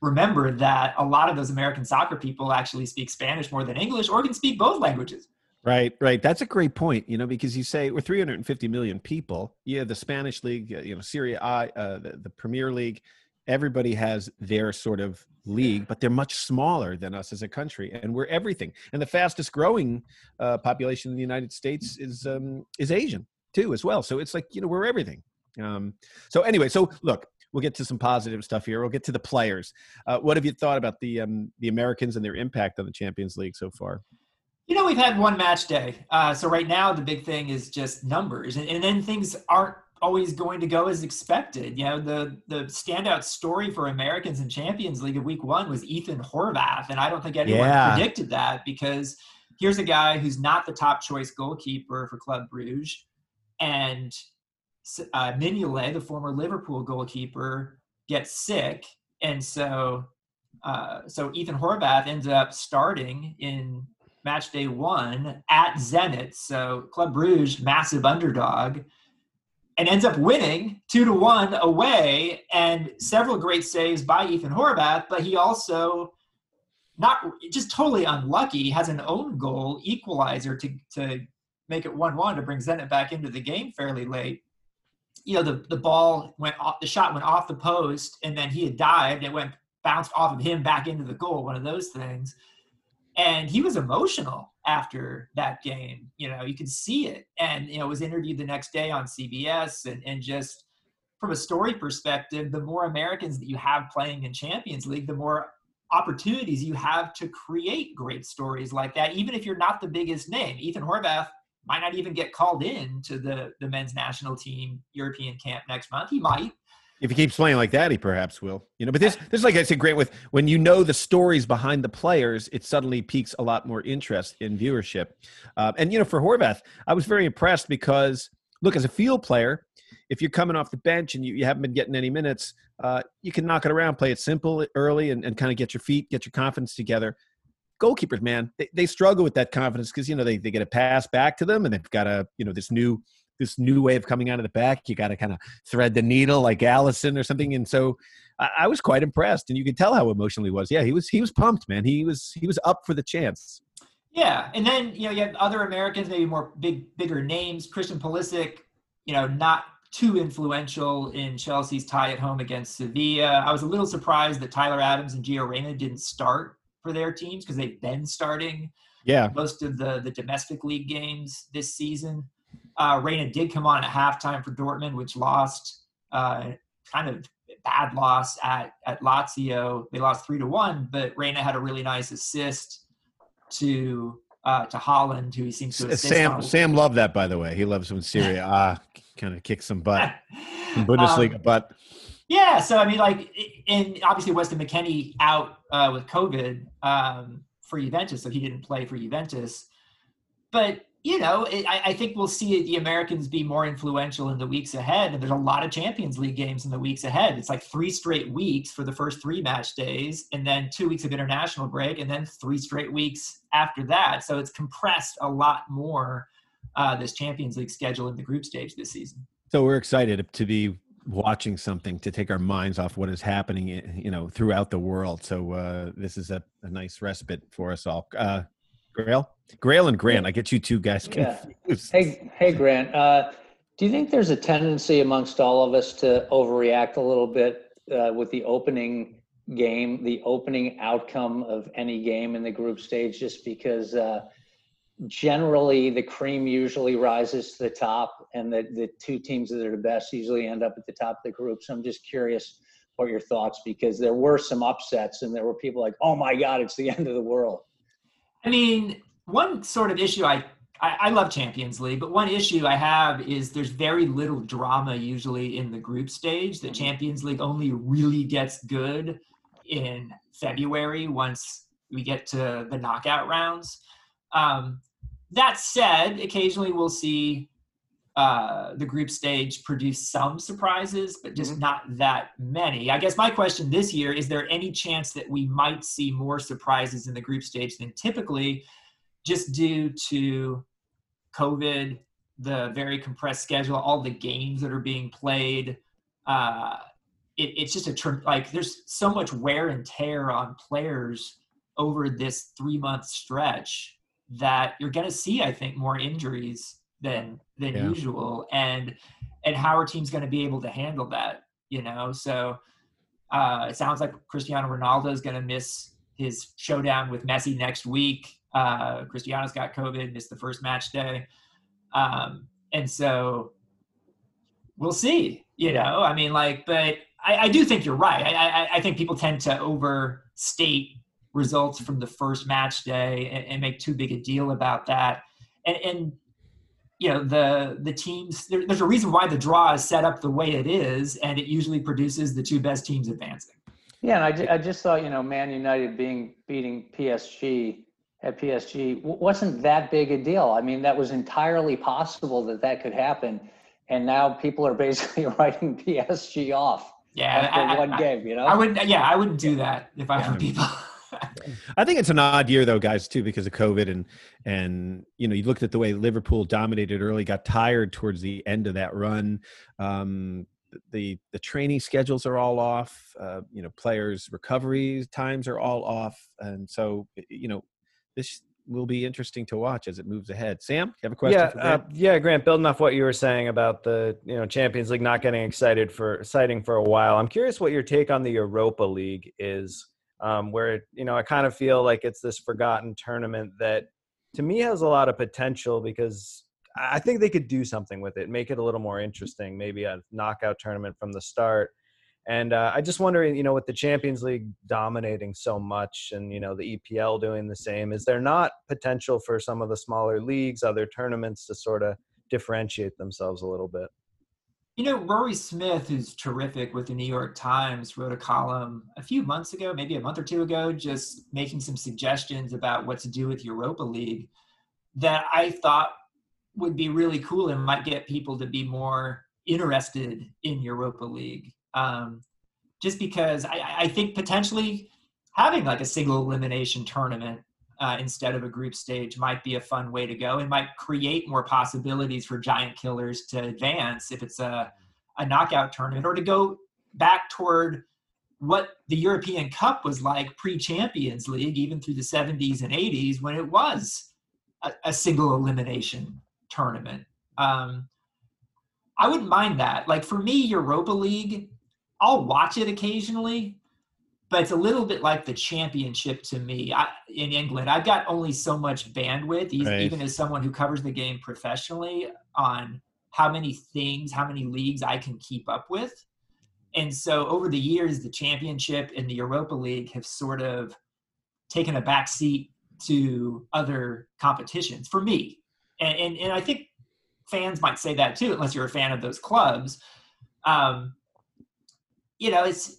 E: remember that a lot of those American soccer people actually speak Spanish more than English or can speak both languages.
B: Right, right. That's a great point. You know, because you say we're 350 million people. Yeah, the Spanish league, you know, Serie A, uh, the, the Premier League, everybody has their sort of league, but they're much smaller than us as a country, and we're everything. And the fastest growing uh, population in the United States is um, is Asian too, as well. So it's like you know we're everything. Um, so anyway, so look, we'll get to some positive stuff here. We'll get to the players. Uh, what have you thought about the um, the Americans and their impact on the Champions League so far?
E: You know, we've had one match day. Uh, so right now, the big thing is just numbers, and, and then things aren't always going to go as expected. You know, the the standout story for Americans in Champions League of Week One was Ethan Horvath, and I don't think anyone yeah. predicted that because here's a guy who's not the top choice goalkeeper for Club Bruges, and uh, Mignolet, the former Liverpool goalkeeper, gets sick, and so uh, so Ethan Horvath ends up starting in match day one at Zenit. So Club Bruges, massive underdog and ends up winning two to one away and several great saves by Ethan Horvath, but he also not just totally unlucky has an own goal equalizer to to make it one one to bring Zenit back into the game fairly late. You know the the ball went off the shot went off the post and then he had dived it went bounced off of him back into the goal one of those things and he was emotional after that game. You know, you could see it, and you know, was interviewed the next day on CBS, and and just from a story perspective, the more Americans that you have playing in Champions League, the more opportunities you have to create great stories like that. Even if you're not the biggest name, Ethan Horvath might not even get called in to the the men's national team European camp next month. He might,
B: if he keeps playing like that, he perhaps will. You know, but this this like I said, Grant, with when you know the stories behind the players, it suddenly piques a lot more interest in viewership. Uh, and you know, for Horvath, I was very impressed because look, as a field player, if you're coming off the bench and you, you haven't been getting any minutes, uh, you can knock it around, play it simple early, and, and kind of get your feet, get your confidence together. Goalkeepers, man, they, they struggle with that confidence because you know they, they get a pass back to them, and they've got a you know this new this new way of coming out of the back. You got to kind of thread the needle like Alisson or something. And so I, I, was quite impressed, and you could tell how emotional he was. Yeah, he was he was pumped, man. He was he was up for the chance.
E: Yeah, and then you know you have other Americans, maybe more big bigger names. Christian Pulisic, you know, not too influential in Chelsea's tie at home against Sevilla. I was a little surprised that Tyler Adams and Gio Reyna didn't start for their teams because they've been starting
B: yeah
E: most of the the domestic league games this season. Uh, Reyna did come on at halftime for Dortmund, which lost uh, kind of bad loss at at Lazio. They lost three to one, but Reyna had a really nice assist to uh, to Haaland, who he seems to
B: Sam on. Sam loved that by the way. He loves when Serie A kind of kicks some butt, some Bundesliga um, butt.
E: Yeah, so I mean, like, and obviously Weston McKennie out uh, with COVID um, for Juventus, so he didn't play for Juventus. But you know, it, I, I, think we'll see the Americans be more influential in the weeks ahead. And there's a lot of Champions League games in the weeks ahead. It's like three straight weeks for the first three match days, and then two weeks of international break, and then three straight weeks after that. So it's compressed a lot more uh, this Champions League schedule in the group stage this season.
B: So we're excited to be watching something to take our minds off what is happening, you know, throughout the world. So uh, this is a, a nice respite for us all. Uh, Grayle? Grayle and Grant. I get you two guys confused.
C: Yeah. Hey, hey, Grant. Uh, do you think there's a tendency amongst all of us to overreact a little bit uh, with the opening game, the opening outcome of any game in the group stage, just because uh, generally the cream usually rises to the top, and the the two teams that are the best usually end up at the top of the group. So I'm just curious what your thoughts because there were some upsets and there were people like, oh my god, it's the end of the world.
E: I mean, one sort of issue I I, I, love Champions League, but one issue I have is there's very little drama usually in the group stage. The mm-hmm. Champions League only really gets good in February once we get to the knockout rounds. Um, that said, occasionally we'll see uh, the group stage produce some surprises, but just mm-hmm. not that many. I guess my question this year is there any chance that we might see more surprises in the group stage than typically? just due to COVID, the very compressed schedule, all the games that are being played. Uh, it, it's just a tr- like there's so much wear and tear on players over this three month stretch that you're going to see, I think, more injuries than than yeah. usual, and and how our teams going to be able to handle that? You know, so uh, it sounds like Cristiano Ronaldo is going to miss his showdown with Messi next week. Uh, Cristiano's got COVID, missed the first match day. Um, and so we'll see, you know, I mean, like, but I, I do think you're right. I, I, I, think people tend to overstate results from the first match day and, and make too big a deal about that. And, and you know, the, the teams, there, there's a reason why the draw is set up the way it is, and it usually produces the two best teams advancing.
C: Yeah, and I, I just thought, you know, Man United being beating PSG at PSG wasn't that big a deal. I mean, that was entirely possible that that could happen, and now people are basically writing PSG off.
E: Yeah,
C: after I, one I, game, you know.
E: I would, yeah, I wouldn't do that if I were people.
B: I think it's an odd year though, guys, too, because of COVID and and you know you looked at the way Liverpool dominated early, got tired towards the end of that run. Um, the the training schedules are all off. Uh, you know, players' recovery times are all off, and so you know this will be interesting to watch as it moves ahead. Sam, you have a question?
D: Yeah, uh, yeah, Grant. Building off what you were saying about the you know Champions League not getting excited for exciting for a while, I'm curious what your take on the Europa League is, um, where you know I kind of feel like it's this forgotten tournament that to me has a lot of potential because I think they could do something with it, make it a little more interesting, maybe a knockout tournament from the start. And uh, I just wonder, you know, with the Champions League dominating so much and, you know, the EPL doing the same, is there not potential for some of the smaller leagues, other tournaments to sort of differentiate themselves a little bit?
E: You know, Rory Smith, who's terrific with the New York Times, wrote a column a few months ago, maybe a month or two ago, just making some suggestions about what to do with Europa League that I thought would be really cool and might get people to be more interested in Europa League. Um, just because I, I, think potentially having like a single elimination tournament uh, instead of a group stage might be a fun way to go and might create more possibilities for giant killers to advance if it's a, a knockout tournament or to go back toward what the European Cup was like pre Champions League, even through the 70s and 80s when it was a, a single elimination tournament. Um, I wouldn't mind that. Like for me, Europa League I'll watch it occasionally, but it's a little bit like the championship to me I, in England. I've got only so much bandwidth, right. even as someone who covers the game professionally, on how many things, how many leagues I can keep up with. And so over the years, the championship and the Europa League have sort of taken a back seat to other competitions for me. And, and, and I think fans might say that too, unless you're a fan of those clubs. Um, you know, it's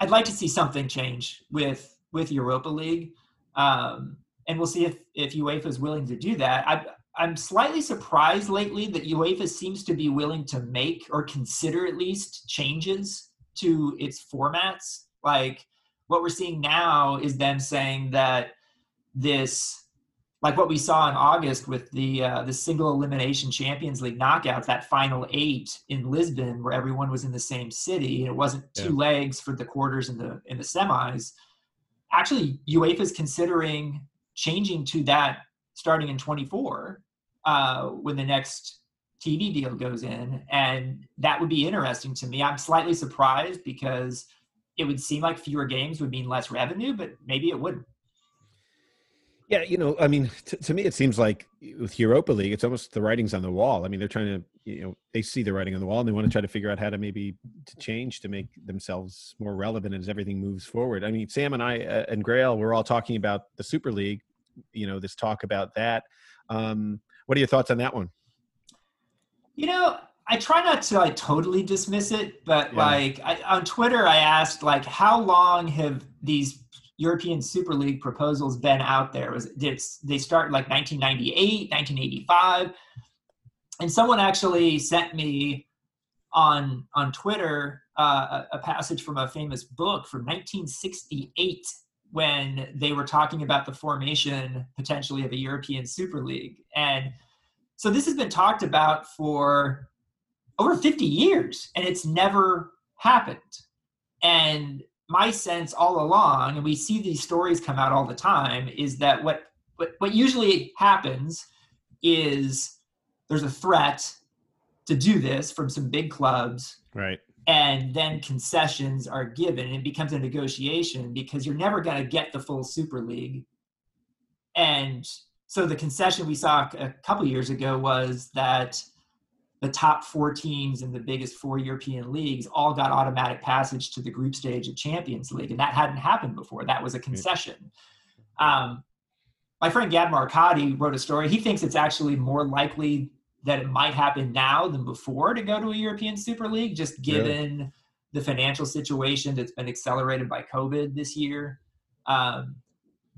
E: I'd like to see something change with with Europa League, um, and we'll see if if UEFA is willing to do that. I, I'm slightly surprised lately that UEFA seems to be willing to make or consider at least changes to its formats. Like what we're seeing now is them saying that this like what we saw in August with the uh, the single elimination Champions League knockouts, that final eight in Lisbon, where everyone was in the same city, and it wasn't two yeah. legs for the quarters and the in the semis. Actually, UEFA is considering changing to that starting in 24 uh, when the next TV deal goes in, and that would be interesting to me. I'm slightly surprised because it would seem like fewer games would mean less revenue, but maybe it wouldn't.
B: Yeah, you know, I mean, t- to me, it seems like with Europa League, it's almost the writing's on the wall. I mean, they're trying to, you know, they see the writing on the wall and they want to try to figure out how to maybe to change to make themselves more relevant as everything moves forward. I mean, Sam and I uh, and Grayle, we're all talking about the Super League. You know, this talk about that. Um, what are your thoughts on that one?
E: You know, I try not to like totally dismiss it, but yeah. like I, on Twitter, I asked like, how long have these European Super League proposals been out there? Was did they start like 1998, 1985? And someone actually sent me on on Twitter uh, a, a passage from a famous book from 1968 when they were talking about the formation potentially of a European Super League. And so this has been talked about for over 50 years and it's never happened. And my sense all along, and we see these stories come out all the time, is that what what, what usually happens is there's a threat to do this from some big clubs.
B: Right.
E: And then concessions are given and it becomes a negotiation because you're never going to get the full Super League. And so the concession we saw a couple years ago was that the top four teams in the biggest four European leagues all got automatic passage to the group stage of Champions League, and that hadn't happened before. That was a concession. Um, my friend Gab Marcotti wrote a story. He thinks it's actually more likely that it might happen now than before to go to a European Super League, just given yeah. the financial situation that's been accelerated by COVID this year. Um,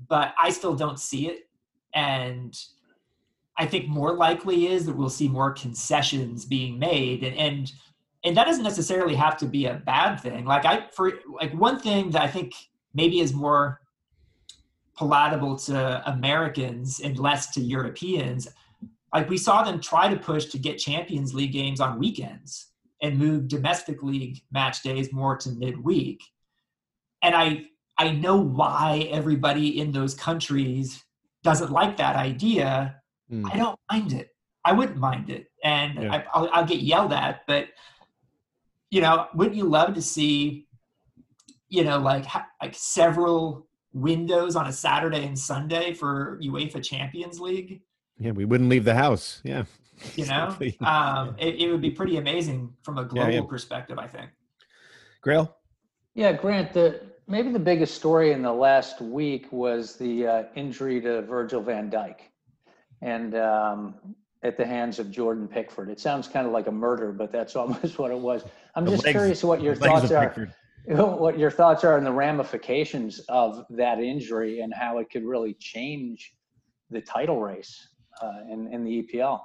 E: but I still don't see it. And I think more likely is that we'll see more concessions being made, and and and that doesn't necessarily have to be a bad thing. Like I for like one thing that I think maybe is more palatable to Americans and less to Europeans. Like we saw them try to push to get Champions League games on weekends and move domestic league match days more to midweek. And I I know why everybody in those countries doesn't like that idea Mm. I don't mind it. I wouldn't mind it, and yeah. I, will I'll get yelled at. But you know, wouldn't you love to see, you know, like like several windows on a Saturday and Sunday for UEFA Champions League?
B: Yeah, we wouldn't leave the house. Yeah,
E: you know, um, it, it, would be pretty amazing from a global yeah, yeah. perspective. I think.
B: Grayle.
C: Yeah, Grant. The maybe the biggest story in the last week was the uh, injury to Virgil Van Dijk and um, at the hands of Jordan Pickford. It sounds kind of like a murder, but that's almost what it was. I'm the just legs, curious what your thoughts are. What your thoughts are on the ramifications of that injury and how it could really change the title race uh, in in the EPL.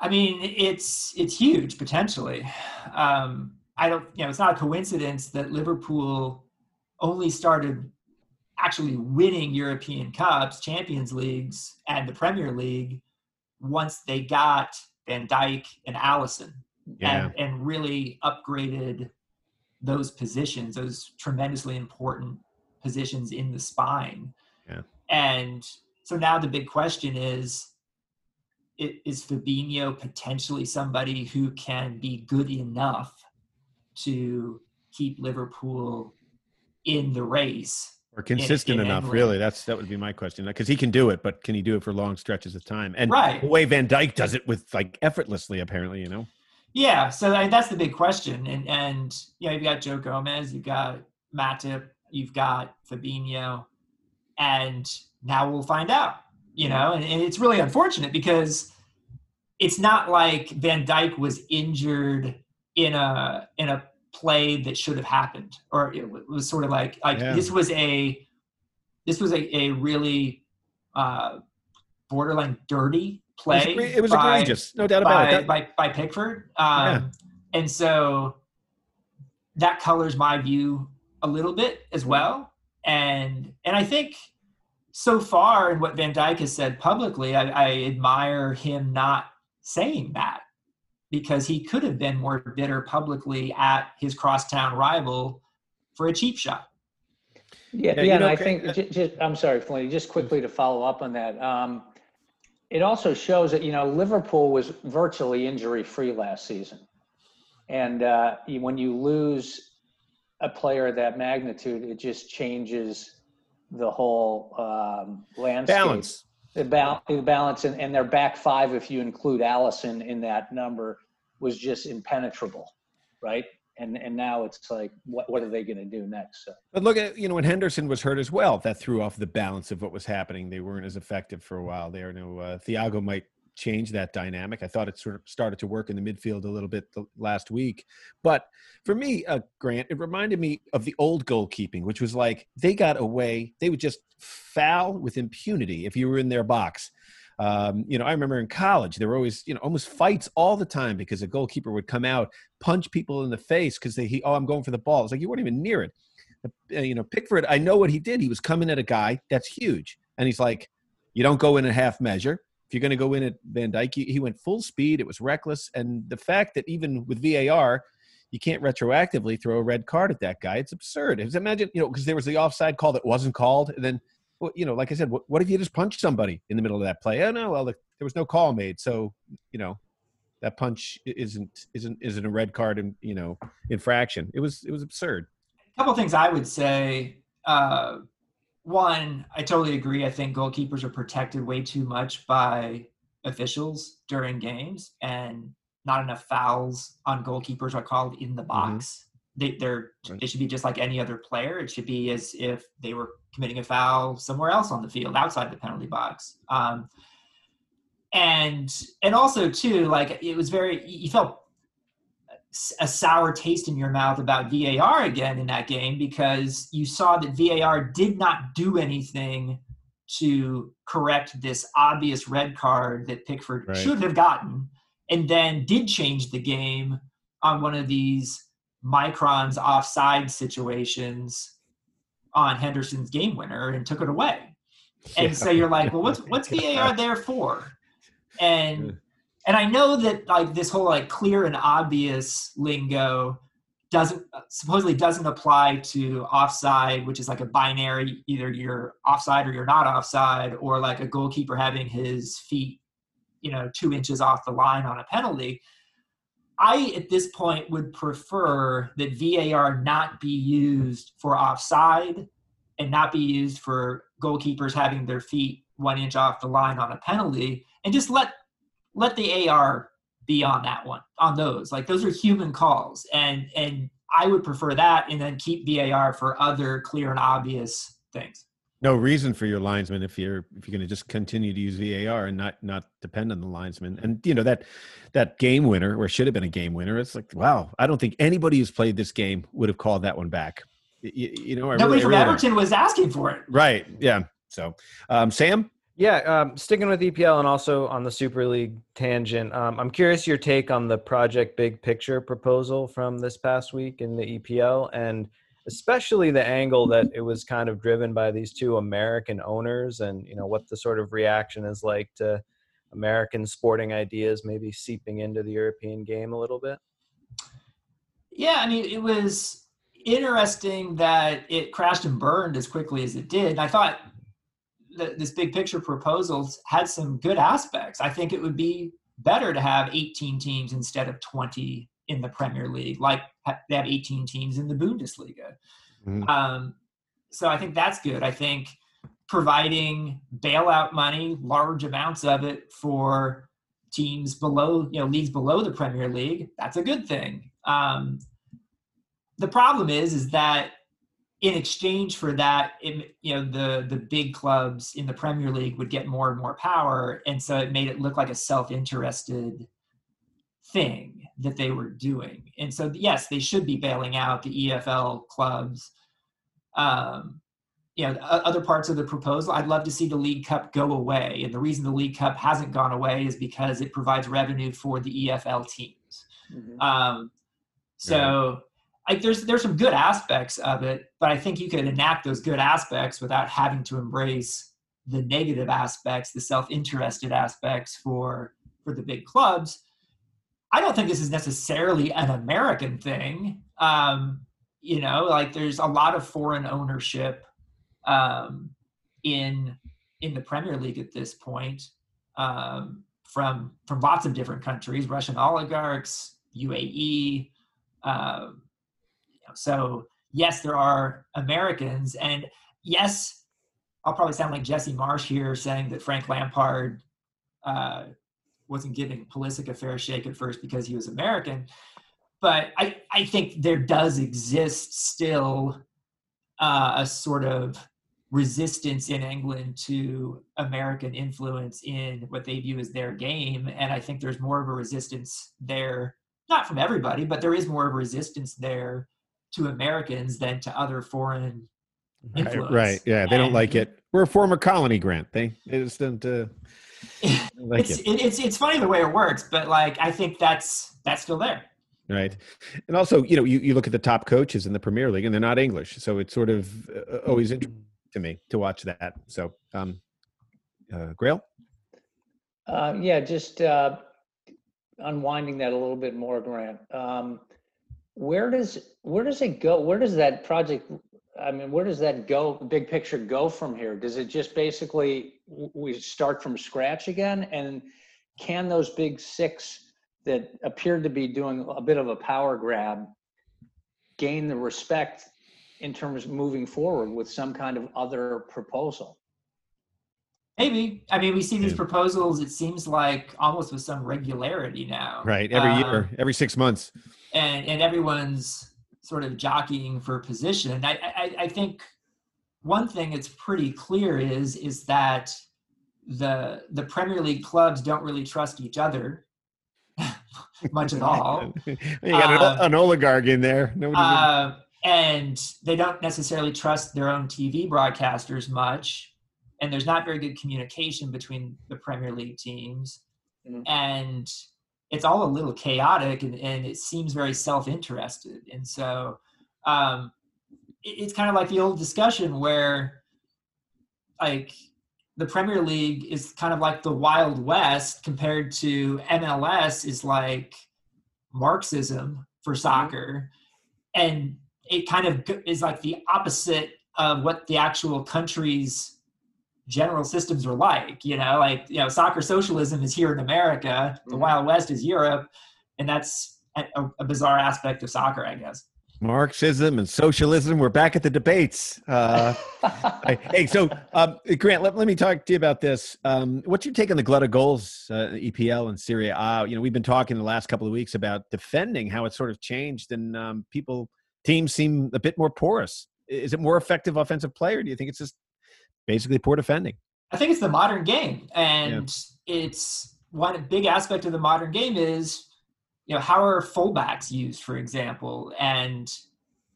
E: I mean, it's it's huge potentially. Um, I don't, you know, it's not a coincidence that Liverpool only started actually winning European Cups, Champions Leagues, and the Premier League once they got Van Dijk and Alisson yeah. and, and really upgraded those positions, those tremendously important positions in the spine.
B: Yeah.
E: And so now the big question is is Fabinho potentially somebody who can be good enough to keep Liverpool in the race
B: or consistent in, in enough England. really that's that would be my question because he can do it but can he do it for long stretches of time and
E: right.
B: the way van Dijk does it with like effortlessly apparently you know
E: yeah so I that's the big question and and you know you've got joe gomez you've got matip you've got fabinho and now we'll find out you know and, and it's really unfortunate because it's not like van Dijk was injured in a in a play that should have happened or it was sort of like like yeah. this was a this was a, a really uh, borderline dirty play.
B: It was, it was by, egregious, no doubt about
E: by, it. By, by Pickford, um, yeah. and so that colors my view a little bit as well. And and I think so far in what Van Dijk has said publicly, I, I admire him not saying that because he could have been more bitter publicly at his crosstown rival for a cheap shot.
C: Yeah, yeah, yeah and I think just, just, I'm sorry, Flynn, just quickly to follow up on that. Um, it also shows that you know Liverpool was virtually injury free last season, and uh, when you lose a player of that magnitude, it just changes the whole um, landscape.
B: Balance.
C: The, ba- the balance, and, and their back five, if you include Alisson in that number, was just impenetrable, right? and and now it's like what what are they going to do next so.
B: but look at you know when henderson was hurt as well that threw off the balance of what was happening they weren't as effective for a while there no uh, thiago might change that dynamic i thought it sort of started to work in the midfield a little bit last week but for me uh, grant it reminded me of the old goalkeeping which was like they got away they would just foul with impunity if you were in their box um, you know, I remember in college there were always you know almost fights all the time because a goalkeeper would come out punch people in the face because they he oh I'm going for the ball. It's like you weren't even near it. Uh, you know, Pickford. I know what he did. He was coming at a guy that's huge, and he's like, you don't go in a half measure. If you're going to go in at Van Dijk, he went full speed. It was reckless, and the fact that even with VAR, you can't retroactively throw a red card at that guy. It's absurd. Imagine, you know, because there was the offside call that wasn't called, and then you know, like I said, what, what if you just punched somebody in the middle of that play? Oh no, well, there was no call made, so you know, that punch isn't isn't isn't a red card and you know infraction. It was it was absurd.
E: A couple things I would say. Uh, one, I totally agree. I think goalkeepers are protected way too much by officials during games, and not enough fouls on goalkeepers are called in the mm-hmm. box they they're they should be just like any other player. It should be as if they were committing a foul somewhere else on the field outside the penalty box. Um, and and also too, like it was very you felt a sour taste in your mouth about VAR again in that game because you saw that VAR did not do anything to correct this obvious red card that Pickford right. should have gotten, and then did change the game on one of these microns offside situations on Henderson's game winner and took it away. And yeah. so you're like, well, what's what's VAR there for? And and I know that like this whole like clear and obvious lingo doesn't uh, supposedly doesn't apply to offside, which is like a binary, either you're offside or you're not offside, or like a goalkeeper having his feet, you know, two inches off the line on a penalty. I, at this point, would prefer that VAR not be used for offside and not be used for goalkeepers having their feet one inch off the line on a penalty, and just let let the AR be on that one, on those. Like those are human calls, and and I would prefer that, and then keep VAR for other clear and obvious things
B: no reason for your linesman if you're if you're going to just continue to use VAR and not not depend on the linesman. And you know that that game winner or should have been a game winner. It's like wow, I don't think anybody who's played this game would have called that one back. You, you know,
E: I nobody really, from really Everton don't. was asking for it.
B: Right? Yeah. So, um, Sam.
D: Yeah, um, sticking with EPL and also on the Super League tangent, um, I'm curious your take on the Project Big Picture proposal from this past week in the EPL and especially the angle that it was kind of driven by these two American owners and you know what the sort of reaction is like to American sporting ideas maybe seeping into the European game a little bit.
E: Yeah, I mean it was interesting that it crashed and burned as quickly as it did. And I thought that this big picture proposals had some good aspects. I think it would be better to have 18 teams instead of 20 in the Premier League, like they have 18 teams in the Bundesliga. Mm-hmm. Um, so I think that's good. I think providing bailout money, large amounts of it for teams below, you know, leagues below the Premier League, that's a good thing. Um, the problem is, is that in exchange for that, it, you know, the the big clubs in the Premier League would get more and more power, and so it made it look like a self-interested thing that they were doing. And so, yes, they should be bailing out the EFL clubs. Um, you know, other parts of the proposal, I'd love to see the League Cup go away. And the reason the League Cup hasn't gone away is because it provides revenue for the EFL teams. Mm-hmm. Um, so, yeah. I, there's there's some good aspects of it, but I think you could enact those good aspects without having to embrace the negative aspects, the self-interested aspects for for the big clubs I don't think this is necessarily an American thing. Um, you know, like there's a lot of foreign ownership um, in in the Premier League at this point. um, from from lots of different countries, Russian oligarchs, UAE. Uh, so yes, there are Americans, and yes, I'll probably sound like Jesse Marsch here saying that Frank Lampard uh, wasn't giving Pulisic a fair shake at first because he was American. But I, I think there does exist still uh, a sort of resistance in England to American influence in what they view as their game. And I think there's more of a resistance there, not from everybody, but there is more of a resistance there to Americans than to other foreign influence.
B: Right, right. yeah, they and, don't like it. We're a former colony, Grant. They, they just don't. Uh,
E: like it's, it. it's it's funny the way it works, but like I think that's that's still there.
B: Right, and also you know you, you look at the top coaches in the Premier League and they're not English, so it's sort of uh, always interesting to me to watch that. So, um, uh, Grayle.
C: Uh, yeah, just uh, unwinding that a little bit more, Grant. Um, where does where does it go? Where does that project I mean, where does that go, big picture go from here? Does it just basically we start from scratch again? And can those big six that appeared to be doing a bit of a power grab gain the respect in terms of moving forward with some kind of other proposal?
E: Maybe. I mean, we see these proposals, it seems like almost with some regularity now.
B: Right. Every um, year, every six months.
E: And, and everyone's sort of jockeying for position. I, I, I think one thing that's pretty clear is is that the the Premier League clubs don't really trust each other much at all.
B: you got uh, an, oligarch in there.
E: Uh, and they don't necessarily trust their own TV broadcasters much. And there's not very good communication between the Premier League teams. Mm-hmm. And it's all a little chaotic and, and it seems very self-interested and so um, it, it's kind of like the old discussion where like the premier league is kind of like the wild west compared to mls is like marxism for mm-hmm. soccer and it kind of is like the opposite of what the actual countries general systems are like. You know, like you know, soccer socialism is here in America, the mm-hmm. Wild West is Europe, and that's a, a, bizarre aspect of soccer, I guess.
B: Marxism and socialism. We're back at the debates. Uh, hey, so um, Grant, let, let me talk to you about this. Um, what's your take on the glut of goals, uh, EPL and Serie? A? You know, we've been talking the last couple of weeks about defending, how it's sort of changed, and um, people, teams seem a bit more porous. Is it more effective offensive play, or do you think it's just basically poor defending.
E: I think it's the modern game, and yeah. it's one big aspect of the modern game is you know how are fullbacks used, for example, and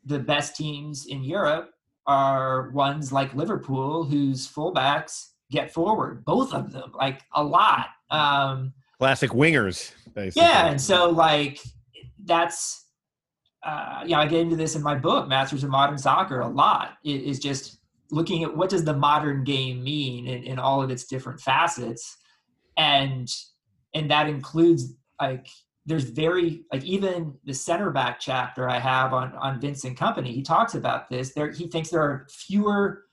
E: the best teams in Europe are ones like Liverpool, whose fullbacks get forward, both of them, like a lot. Um,
B: Classic wingers,
E: basically. Yeah, and so like that's uh, you know I get into this in my book, Masters of Modern Soccer, a lot. It is just looking at what does the modern game mean in, in all of its different facets and and that includes like there's very like even the center back chapter I have on on Vincent Kompany, he talks about this. There he thinks there are fewer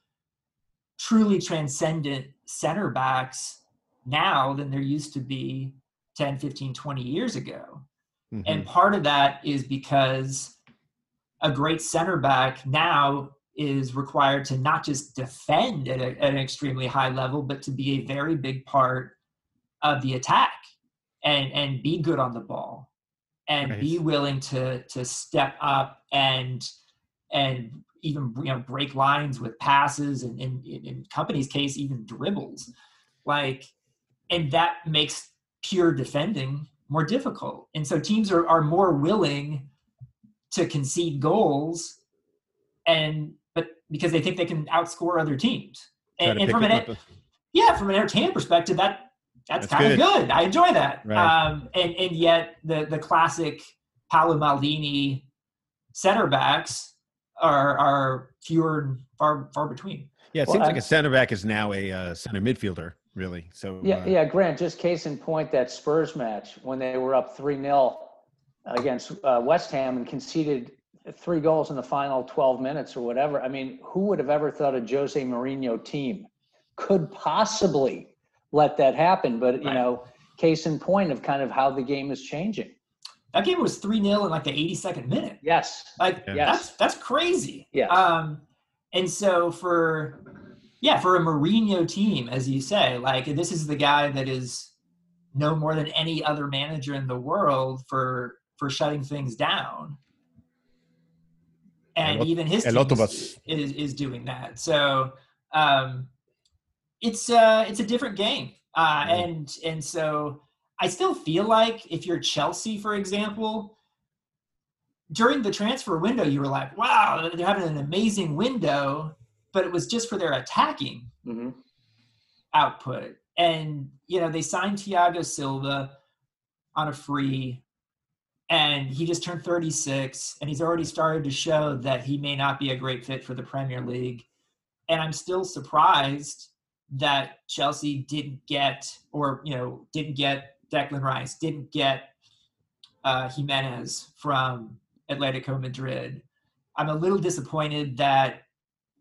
E: truly transcendent center backs now than there used to be 10, 15, 20 years ago. Mm-hmm. And part of that is because a great center back now is required to not just defend at, a, at, an extremely high level, but to be a very big part of the attack and and be good on the ball and nice. be willing to to step up and and even you know break lines with passes and in, in Kompany's case even dribbles like and that makes pure defending more difficult and so teams are, are more willing to concede goals and because they think they can outscore other teams. And, and from an a... yeah, from an entertainment perspective, that that's, that's kind of good. I enjoy that. Right. Um, and and yet the the classic Paolo Maldini center backs are are fewer and far far between.
B: Yeah, it well, seems I, like a center back is now a uh, center midfielder, really. So
C: yeah, uh, yeah. Grant, just case in point that Spurs match when they were up three 0 against uh, West Ham and conceded three goals in the final 12 minutes or whatever. I mean, who would have ever thought a Jose Mourinho team could possibly let that happen. But you know, case in point of kind of how the game is changing.
E: That game was three 0 in like the 82nd minute.
C: Yes.
E: Like
C: yes.
E: that's that's crazy.
C: Yeah.
E: Um, and so for yeah, for a Mourinho team, as you say, like this is the guy that is no more than any other manager in the world for for shutting things down. And even his team is, is, is doing that. So um, it's uh, it's a different game. Uh, mm-hmm. and and so I still feel like if you're Chelsea, for example, during the transfer window, you were like, wow, they're having an amazing window, but it was just for their attacking mm-hmm. output. And, you know, they signed Thiago Silva on a free, and he just turned 36, and he's already started to show that he may not be a great fit for the Premier League. And I'm still surprised that Chelsea didn't get, or, you know, didn't get Declan Rice, didn't get uh, Jimenez from Atletico Madrid. I'm a little disappointed that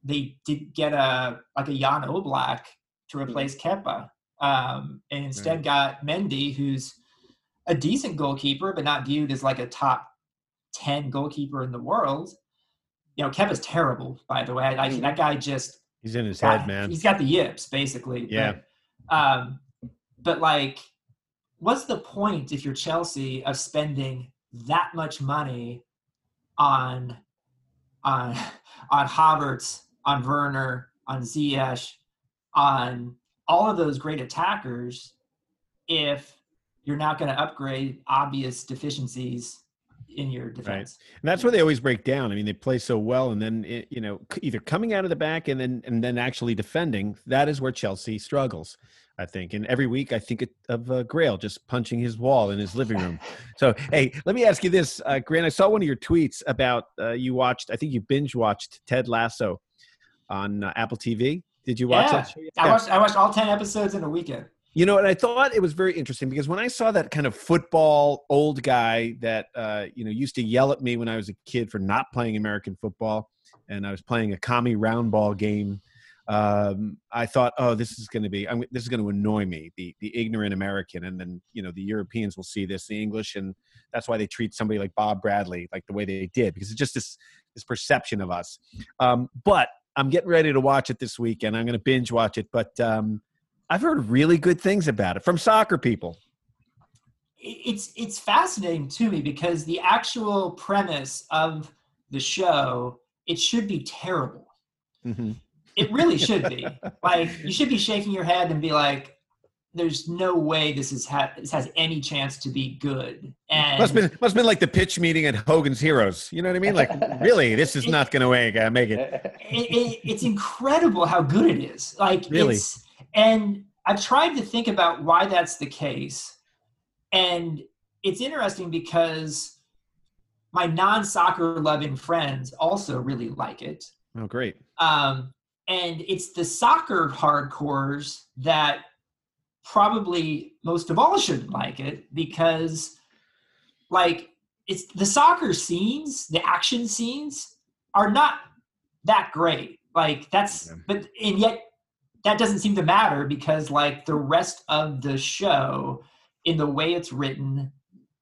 E: they didn't get a like a Jan Oblak to mm-hmm. replace Kepa, um, and instead got Mendy, who's a decent goalkeeper, but not viewed as like a top ten goalkeeper in the world. You know, Kepa's terrible, by the way. I, mm-hmm. that guy just
B: he's in his got, head, man.
E: He's got the yips, basically.
B: Yeah.
E: But, um, but like, what's the point if you're Chelsea of spending that much money on on on Havertz, on Werner, on Ziyech, on all of those great attackers if you're not going to upgrade obvious deficiencies in your defense.
B: Right. And that's where they always break down. I mean, they play so well, and then it, you know, either coming out of the back and then and then actually defending. That is where Chelsea struggles. I think. And every week I think of uh, Grayle just punching his wall in his living room. so, hey, let me ask you this, uh, Grant. I saw one of your tweets about uh, you watched, I think you binge watched Ted Lasso on uh, Apple TV. Did you watch
E: yeah.
B: that? Yeah.
E: I watched, I watched all 10 episodes in a weekend.
B: You know, and I thought it was very interesting because when I saw that kind of football old guy that, uh, you know, used to yell at me when I was a kid for not playing American football, and I was playing a commie round ball game um, I thought, oh, this is going to be, I'm, this is going to annoy me, the the ignorant American, and then you know the Europeans will see this, the English, and that's why they treat somebody like Bob Bradley like the way they did because it's just this this perception of us. Um, but I'm getting ready to watch it this weekend. I'm going to binge watch it, but um, I've heard really good things about it from soccer people.
E: It's it's fascinating to me because the actual premise of the show it should be terrible. Mm-hmm it really should be. like you should be shaking your head and be like, "There's no way this is ha- this has any chance to be good." And
B: must have been must been like the pitch meeting at Hogan's Heroes. You know what I mean? Like, really, this is not going to make uh, make it.
E: It, it. It's incredible how good it is. Like,
B: really,
E: and I've tried to think about why that's the case, and it's interesting because my non-soccer loving friends also really like it.
B: Oh, great.
E: Um, and it's the soccer hardcores that probably most of all should like it because like it's the soccer scenes the action scenes are not that great like that's but and yet that doesn't seem to matter because like the rest of the show in the way it's written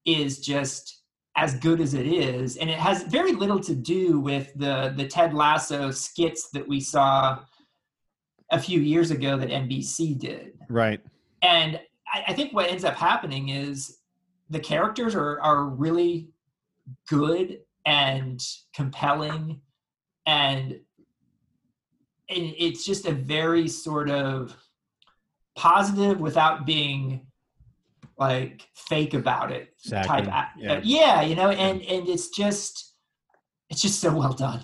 E: is just as good as it is. And it has very little to do with the the ted lasso skits that we saw a few years ago that nbc did.
B: Right.
E: And I, I think what ends up happening is the characters are are really good and compelling and and it's just a very sort of positive without being like fake about it
B: exactly.
E: type yeah. Uh, yeah you know and and it's just it's just so well done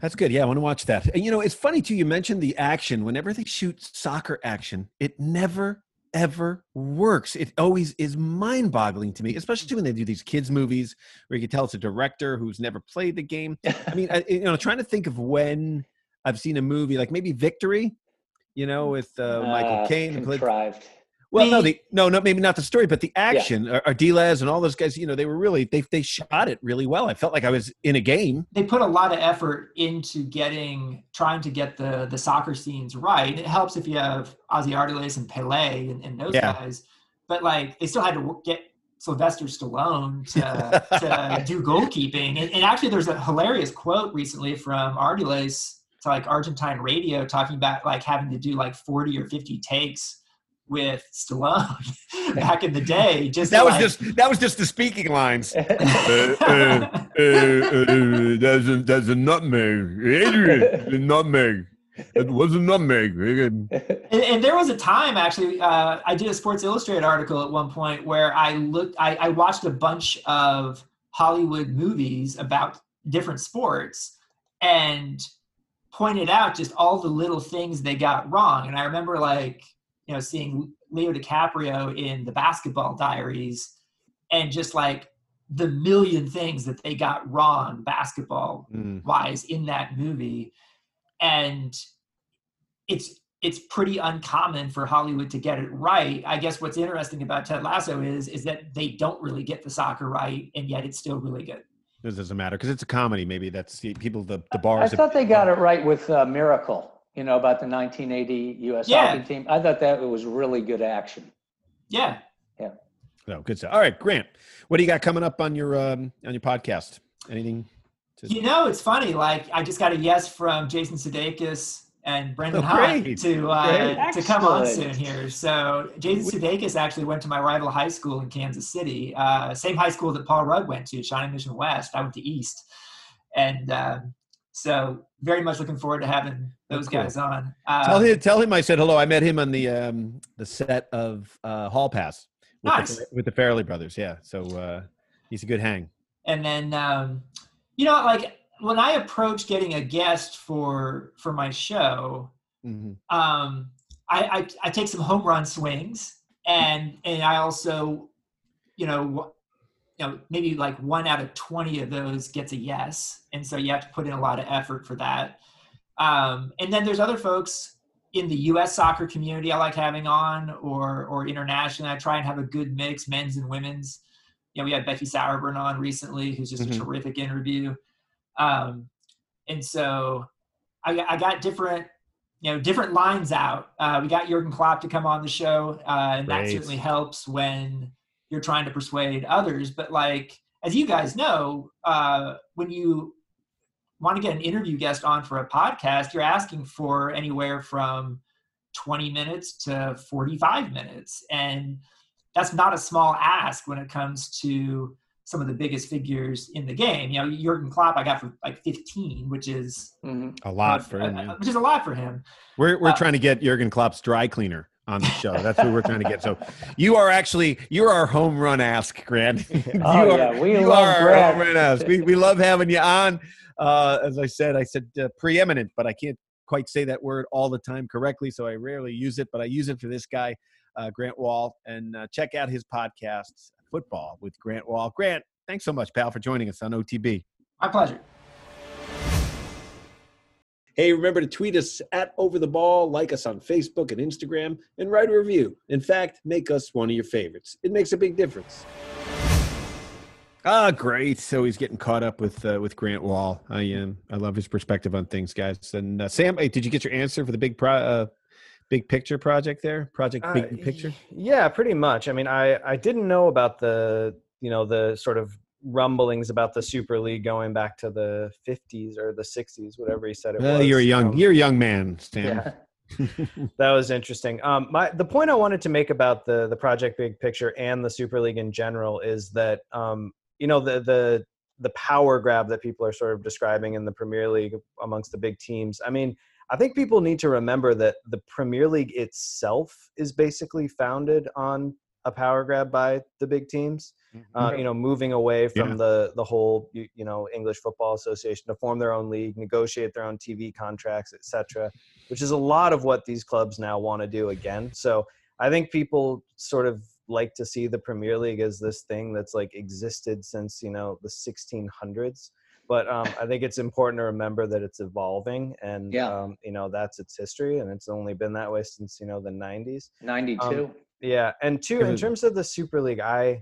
B: that's good. Yeah, I want to watch that. And you know, it's funny too. You mentioned the action. Whenever they shoot soccer action, it never ever works. It always is mind boggling to me, especially when they do these kids' movies where you can tell it's a director who's never played the game. I mean, I, you know, trying to think of when I've seen a movie like maybe Victory, you know, with uh, Michael uh,
C: Caine. Contrived.
B: Well, the, no, the no, no, maybe not the story, but the action. Yeah. Ardiles and all those guys, you know, they were really they they shot it really well. I felt like I was in a game.
E: They put a lot of effort into getting trying to get the the soccer scenes right. It helps if you have Ossie Ardiles and Pele and, and those yeah. guys, but like they still had to get Sylvester Stallone to, to do goalkeeping. And, and, actually, there's a hilarious quote recently from Ardiles to like Argentine radio talking about like having to do like 40 or 50 takes with Stallone back in the day. Just
B: that
E: was
B: like, just that was just the speaking lines. uh, uh, uh, uh, there's a there's a nutmeg, Adrian, a nutmeg. It was a nutmeg.
E: and, and, there was a time actually. Uh, I did a Sports Illustrated article at one point where I looked. I, I watched a bunch of Hollywood movies about different sports and pointed out just all the little things they got wrong. And I remember like you know, seeing Leo DiCaprio in the Basketball Diaries, and just like the million things that they got wrong basketball mm. wise in that movie, and it's it's pretty uncommon for Hollywood to get it right. I guess what's interesting about Ted Lasso is is that they don't really get the soccer right, and yet it's still really good.
B: It doesn't matter because it's a comedy. Maybe that's the people the the bars.
C: I thought they got it right with uh, Miracle you know, about the 1980 U.S. Yeah. hockey team. I thought that was really good action.
E: Yeah.
C: Yeah.
B: No, good stuff. All right, Grant, what do you got coming up on your um, on your podcast? Anything?
E: To- you know, it's funny. Like, I just got a yes from Jason Sudeikis and Brendan oh, Hunt to uh, to come on soon here. So Jason Sudeikis actually went to my rival high school in Kansas City, uh, same high school that Paul Rudd went to, Shawnee Mission West. I went to East, and uh, so very much looking forward to having those cool. guys on.
B: Uh, tell him, tell him I said hello. I met him on the um, the set of uh, Hall Pass with,
E: nice.
B: the, with the Farrelly brothers. Yeah, so uh, he's a good hang.
E: And then um, you know, like when I approach getting a guest for for my show, mm-hmm. um, I, I I take some home run swings, and and I also, you know, you know maybe like one out of 20 of those gets a yes. And so you have to put in a lot of effort for that. Um, and then there's other folks in the us soccer community i like having on or or internationally. I try and have a good mix men's and women's. You know we had becky sauerbrunn on recently who's just mm-hmm. a terrific interview um, and so I, I got different you know different lines out uh, we got jürgen klopp to come on the show uh, and that certainly helps when you're trying to persuade others. But like as you guys know, uh, when you want to get an interview guest on for a podcast, you're asking for anywhere from 20 minutes to 45 minutes. And that's not a small ask when it comes to some of the biggest figures in the game. You know, Jurgen Klopp, I got for like 15, which is
B: mm-hmm. a lot uh, for him.
E: Uh, which is a lot for him.
B: We're we're uh, trying to get Jurgen Klopp's dry cleaner on the show. That's who we're trying to get. So you are actually you're our home run ask, Grant.
C: oh are, yeah, we love Grant. home run
B: ask. We we love having you on. Uh, as I said, I said uh, preeminent, but I can't quite say that word all the time correctly, so I rarely use it. But I use it for this guy, uh, Grant Wahl, and uh, check out his podcast, Football with Grant Wahl. Grant, thanks so much, pal, for joining us on OTB.
E: My pleasure.
B: Hey, remember to tweet us at Over the Ball, like us on Facebook and Instagram, and write a review. In fact, make us one of your favorites. It makes a big difference. Ah, great! So he's getting caught up with uh, with Grant Wahl. I am. Um, I love his perspective on things, guys. And uh, Sam, hey, did you get your answer for the big pro, uh, big picture project there? Project Big uh, Picture.
D: Yeah, pretty much. I mean, I I didn't know about the you know the sort of rumblings about the Super League going back to the 50s or the 60s, whatever he said it
B: was. You're a young, um, you're a young man, Stan. Yeah.
D: that was interesting. Um, my the point I wanted to make about the the project big picture and the Super League in general is that um, you know the the the power grab that people are sort of describing in the Premier League amongst the big teams. I mean, I think people need to remember that the Premier League itself is basically founded on a power grab by the big teams. Uh, mm-hmm. you know, moving away from yeah. the the whole you, you, know English Football Association to form their own league, negotiate their own TV contracts, etc. Which is a lot of what these clubs now want to do again. So I think people sort of like to see the Premier League as this thing that's like existed since you know the 1600s. But um, I think it's important to remember that it's evolving, and yeah. um, you know that's its history, and it's only been that way since you know the 90s.
C: 92.
D: Yeah, and two, in terms of the Super League, I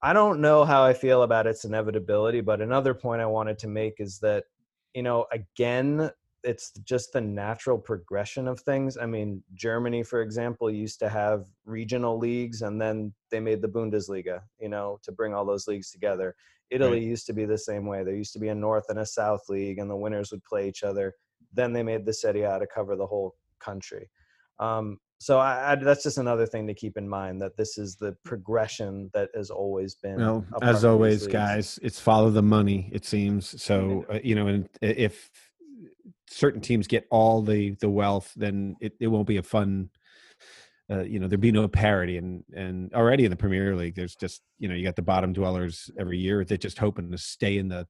D: I don't know how I feel about its inevitability, but another point I wanted to make is that, you know, again, it's just the natural progression of things. I mean, Germany, for example, used to have regional leagues and then they made the Bundesliga, you know, to bring all those leagues together. Italy right. used to be the same way. There used to be a North and a South league and the winners would play each other. Then they made the Serie A to cover the whole country. Um, so I, I, that's just another thing to keep in mind that this is the progression that has always been.
B: Well, as always, guys, it's follow the money. It seems so. Uh, you know, and if certain teams get all the the wealth, then it, it won't be a fun. Uh, you know, there'd be no parity, and and already in the Premier League, there's just you know you got the bottom dwellers every year. They're just hoping to stay in the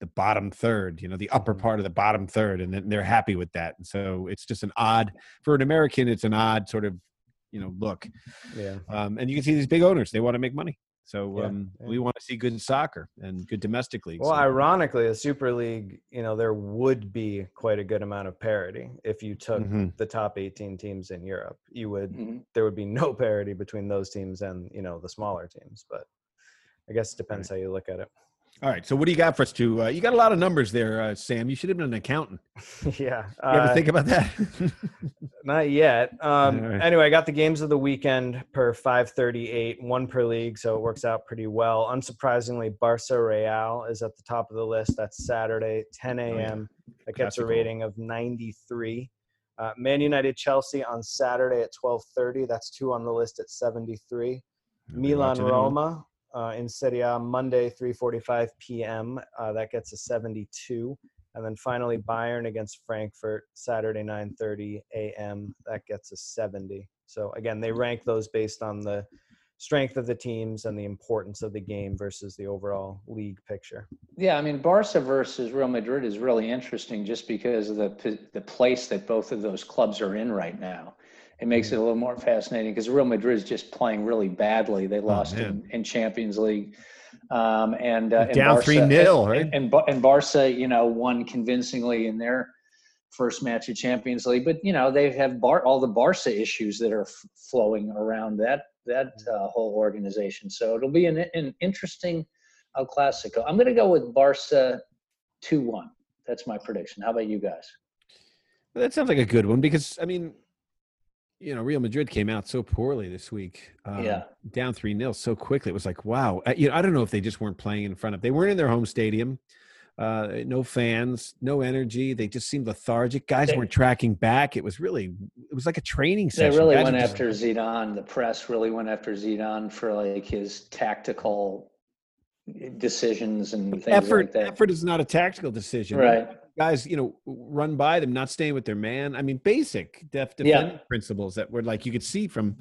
B: the bottom third, you know, the upper mm-hmm. part of the bottom third, and then they're happy with that. And so it's just an odd for an American. It's an odd sort of you know look.
D: Yeah.
B: Um, and you can see these big owners; they want to make money. So yeah, um, yeah. we want to see good soccer and good domestic leagues.
D: Well, ironically, the Super League, you know, there would be quite a good amount of parity if you took mm-hmm. the top 18 teams in Europe. You would mm-hmm. there would be no parity between those teams and you know the smaller teams. But I guess it depends right. how you look at it.
B: All right. So what do you got for us to? Uh, you got a lot of numbers there, uh, Sam. You should have been an accountant.
D: yeah.
B: You ever uh, think about that?
D: not yet. Um, right. Anyway, I got the games of the weekend per 538, one per league, so it works out pretty well. Unsurprisingly, Barca Real is at the top of the list. That's Saturday, 10 a.m. Oh, yeah. That gets a rating of 93. Uh, Man United Chelsea on Saturday at 12:30. That's two on the list at 73. Milan Roma uh, in Serie A Monday, 3:45 p.m. Uh, that gets a 72, and then finally Bayern against Frankfurt Saturday 9:30 a.m. That gets a 70. So again, they rank those based on the strength of the teams and the importance of the game versus the overall league picture.
C: Yeah, I mean Barca versus Real Madrid is really interesting just because of the the place that both of those clubs are in right now it makes it a little more fascinating because Real Madrid is just playing really badly. They oh, lost oh, in, in, Champions League. Um, and, uh,
B: down three 0 right?
C: And, and, and Barca, you know, won convincingly in their first match of Champions League. But you know, they have Bar- all the Barca issues that are f- flowing around that that uh, whole organization. So it'll be an, an interesting El Clasico. I'm going to go with Barca two one. That's my prediction. How about you guys?
B: That sounds like a good one because I mean you know, Real Madrid came out so poorly this week.
C: Um, yeah.
B: Down 3 0 so quickly. It was like, wow. I, you know, I don't know if they just weren't playing in front of, they weren't in their home stadium. Uh, no fans, no energy. They just seemed lethargic. Guys they, weren't tracking back. It was really, it was like a training session.
C: They really
B: Guys
C: went after Zidane. The press really went after Zidane for like his tactical decisions and things
B: effort,
C: like that.
B: Effort is not a tactical decision.
C: Right
B: guys, you know, run by them, not staying with their man. I mean, basic def defending yeah. principles that were like you could see from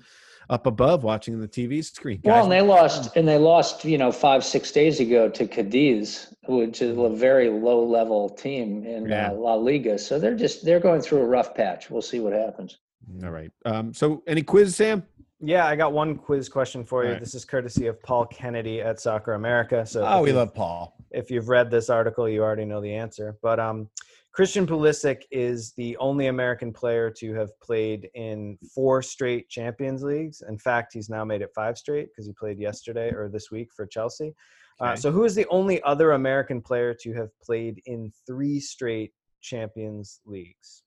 B: up above watching the TV screen.
C: Guys, well, and they lost, and they lost, you know, five six days ago to Cadiz, which is a very low level team in uh, yeah. uh, La Liga. So they're just they're going through a rough patch. We'll see what happens.
B: All right. Um, so, any quiz, Sam?
D: Yeah, I got one quiz question for you. Right. This is courtesy of Paul Kennedy at Soccer America. So,
B: oh, we love Paul.
D: If you've read this article, you already know the answer. But um, Christian Pulisic is the only American player to have played in four straight Champions Leagues. In fact, he's now made it five straight because he played yesterday or this week for Chelsea. Uh, okay. Uh, so, who is the only other American player to have played in three straight Champions Leagues?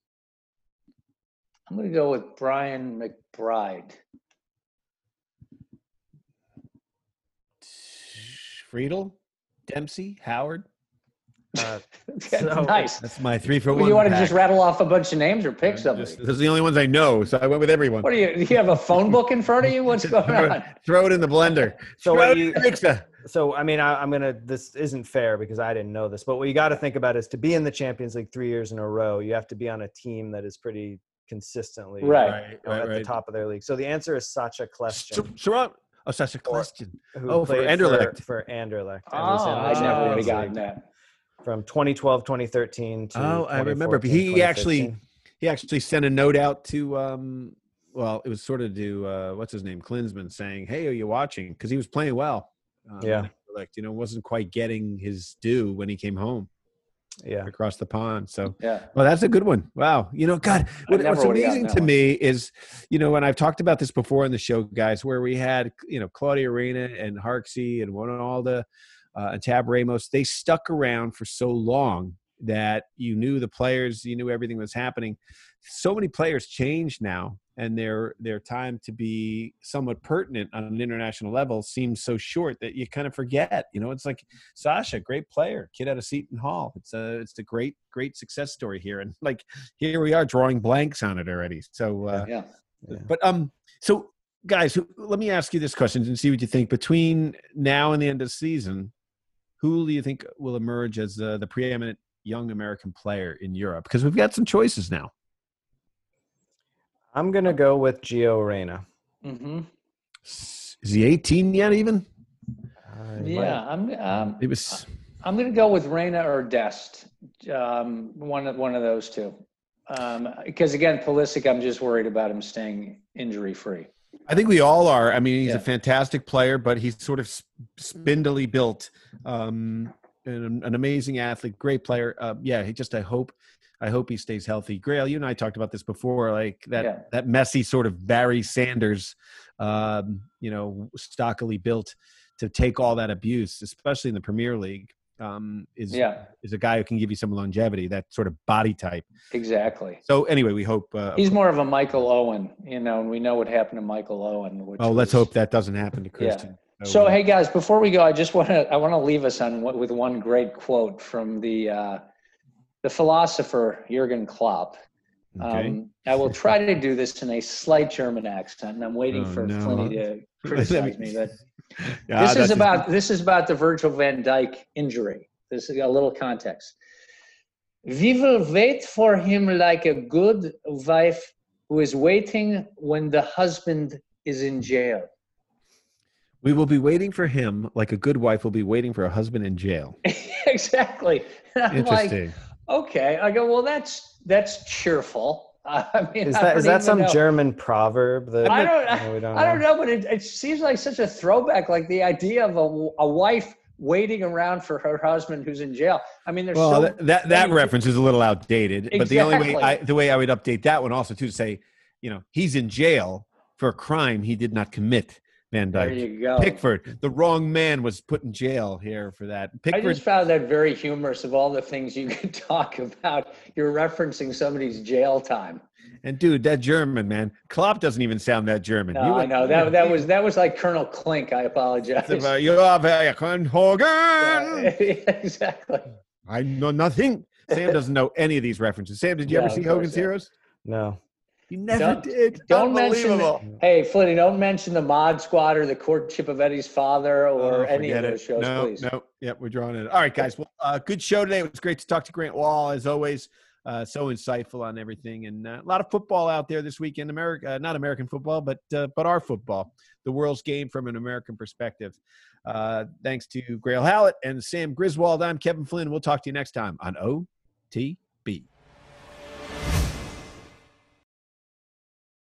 C: I'm going to go with Brian McBride.
B: Friedel, Dempsey, Howard.
C: Uh, so nice.
B: That's my three for one.
C: You want to just rattle off a bunch of names or pick something?
B: Those are the only ones I know, so I went with everyone.
C: What do you? Do you have a phone book in front of you? What's going on?
B: Throw it in the blender.
D: So what you, so I mean, I, am gonna. This isn't fair because I didn't know this, but what you got to think about is to be in the Champions League three years in a row, you have to be on a team that is pretty consistently
C: right,
D: right, right at right. the top of their league. So the answer is Sacha Kljestan.
B: So, Oh, such a question. oh, for Anderlecht.
D: For, for Anderlecht.
C: Oh, I never would have gotten that.
D: From 2012, 2013 to
B: Oh, I remember. But he actually he actually sent a note out to um well, it was sort of to uh what's his name, Klinsmann saying, Hey, are you watching? Because he was playing well.
D: Um, yeah.
B: Like, you know, wasn't quite getting his due when he came home.
D: Yeah
B: across the pond. So
C: yeah,
B: well, that's a good one. Wow, you know, God, what, what's amazing to one. me is, you know, and I've talked about this before on the show, guys, where we had you know Claudio Reyna and Harksey and Wynalda uh, and Tab Ramos, they stuck around for so long that you knew the players, you knew everything was happening. So many players change now, and their their time to be somewhat pertinent on an international level seems so short that you kind of forget. You know, it's like Sacha, great player, kid out of Seton Hall. It's a it's a great great success story here, and like here we are drawing blanks on it already. So uh,
C: yeah.
B: yeah. But um, so guys, let me ask you this question and see what you think. Between now and the end of the season, who do you think will emerge as uh, the preeminent young American player in Europe? Because we've got some choices now.
D: I'm gonna go with Gio Reyna.
C: Mm-hmm.
B: Is he 18 yet? Even?
C: Uh, yeah, I'm. Um,
B: it was.
C: I'm gonna go with Reyna or Dest. Um, one of one of those two. Um, because again, Pulisic, I'm just worried about him staying injury free.
B: I think we all are. I mean, he's yeah. a fantastic player, but he's sort of spindly built. Um, an, an amazing athlete, great player. Uh, yeah, he just I hope I hope he stays healthy. Grayle, you and I talked about this before, like that yeah. that Messi sort of Barry Sanders, um, you know, stockily built to take all that abuse, especially in the Premier League. Um, is yeah. is a guy who can give you some longevity, that sort of body type.
C: Exactly.
B: So anyway, we hope uh,
C: he's more of a Michael Owen, you know, and we know what happened to Michael Owen.
B: oh, was, let's hope that doesn't happen to Christian.
C: Yeah. So, hey guys, before we go, I just want to I want to leave us on with one great quote from the uh, the philosopher Jurgen Klopp. Okay. Um, I will try to do this in a slight German accent, and I'm waiting oh, for no. Flinny to criticize me. But yeah, this is about this is about the Virgil Van Dijk injury. This is a little context. We will wait for him like a good wife who is waiting when the husband is in jail.
B: We will be waiting for him like a good wife will be waiting for a husband in jail.
C: exactly.
B: Interesting.
C: Like, okay. I go, well, that's that's cheerful. I
D: mean, is that is that some know. German proverb? That
C: I don't, I, don't, I don't know, but it, it seems like such a throwback. Like the idea of a, a wife waiting around for her husband who's in jail. I mean, there's
B: well,
C: so
B: that that, that reference is a little outdated. Exactly. But the only way I, the way I would update that one also too to say, you know, he's in jail for a crime he did not commit. Van Dijk.
C: There uh, you go.
B: Pickford. The wrong man was put in jail here for that. Pickford.
C: I just found that very humorous of all the things you could talk about. You're referencing somebody's jail time.
B: And dude, that German man, Klopp doesn't even sound that German.
C: No, I know that that was that was like Colonel Klink. I apologize.
B: You are very Hogan.
C: Exactly.
B: I know nothing. Sam doesn't know any of these references. Sam, did you ever see Hogan's Heroes?
D: No.
B: You never don't, did.
C: Don't mention. The, hey, Flinty, don't mention the Mod Squad or the Courtship of Eddie's Father or oh, any of those shows,
B: no,
C: please.
B: No, yep, we're drawing it. All right, guys. Well, uh, good show today. It was great to talk to Grant Wahl as always. Uh, so insightful on everything, and uh, a lot of football out there this weekend. America, uh, not American football, but uh, but our football, the world's game from an American perspective. Uh, thanks to Grayle Hallett and Sam Griswold. I'm Kevin Flynn. We'll talk to you next time on OTB.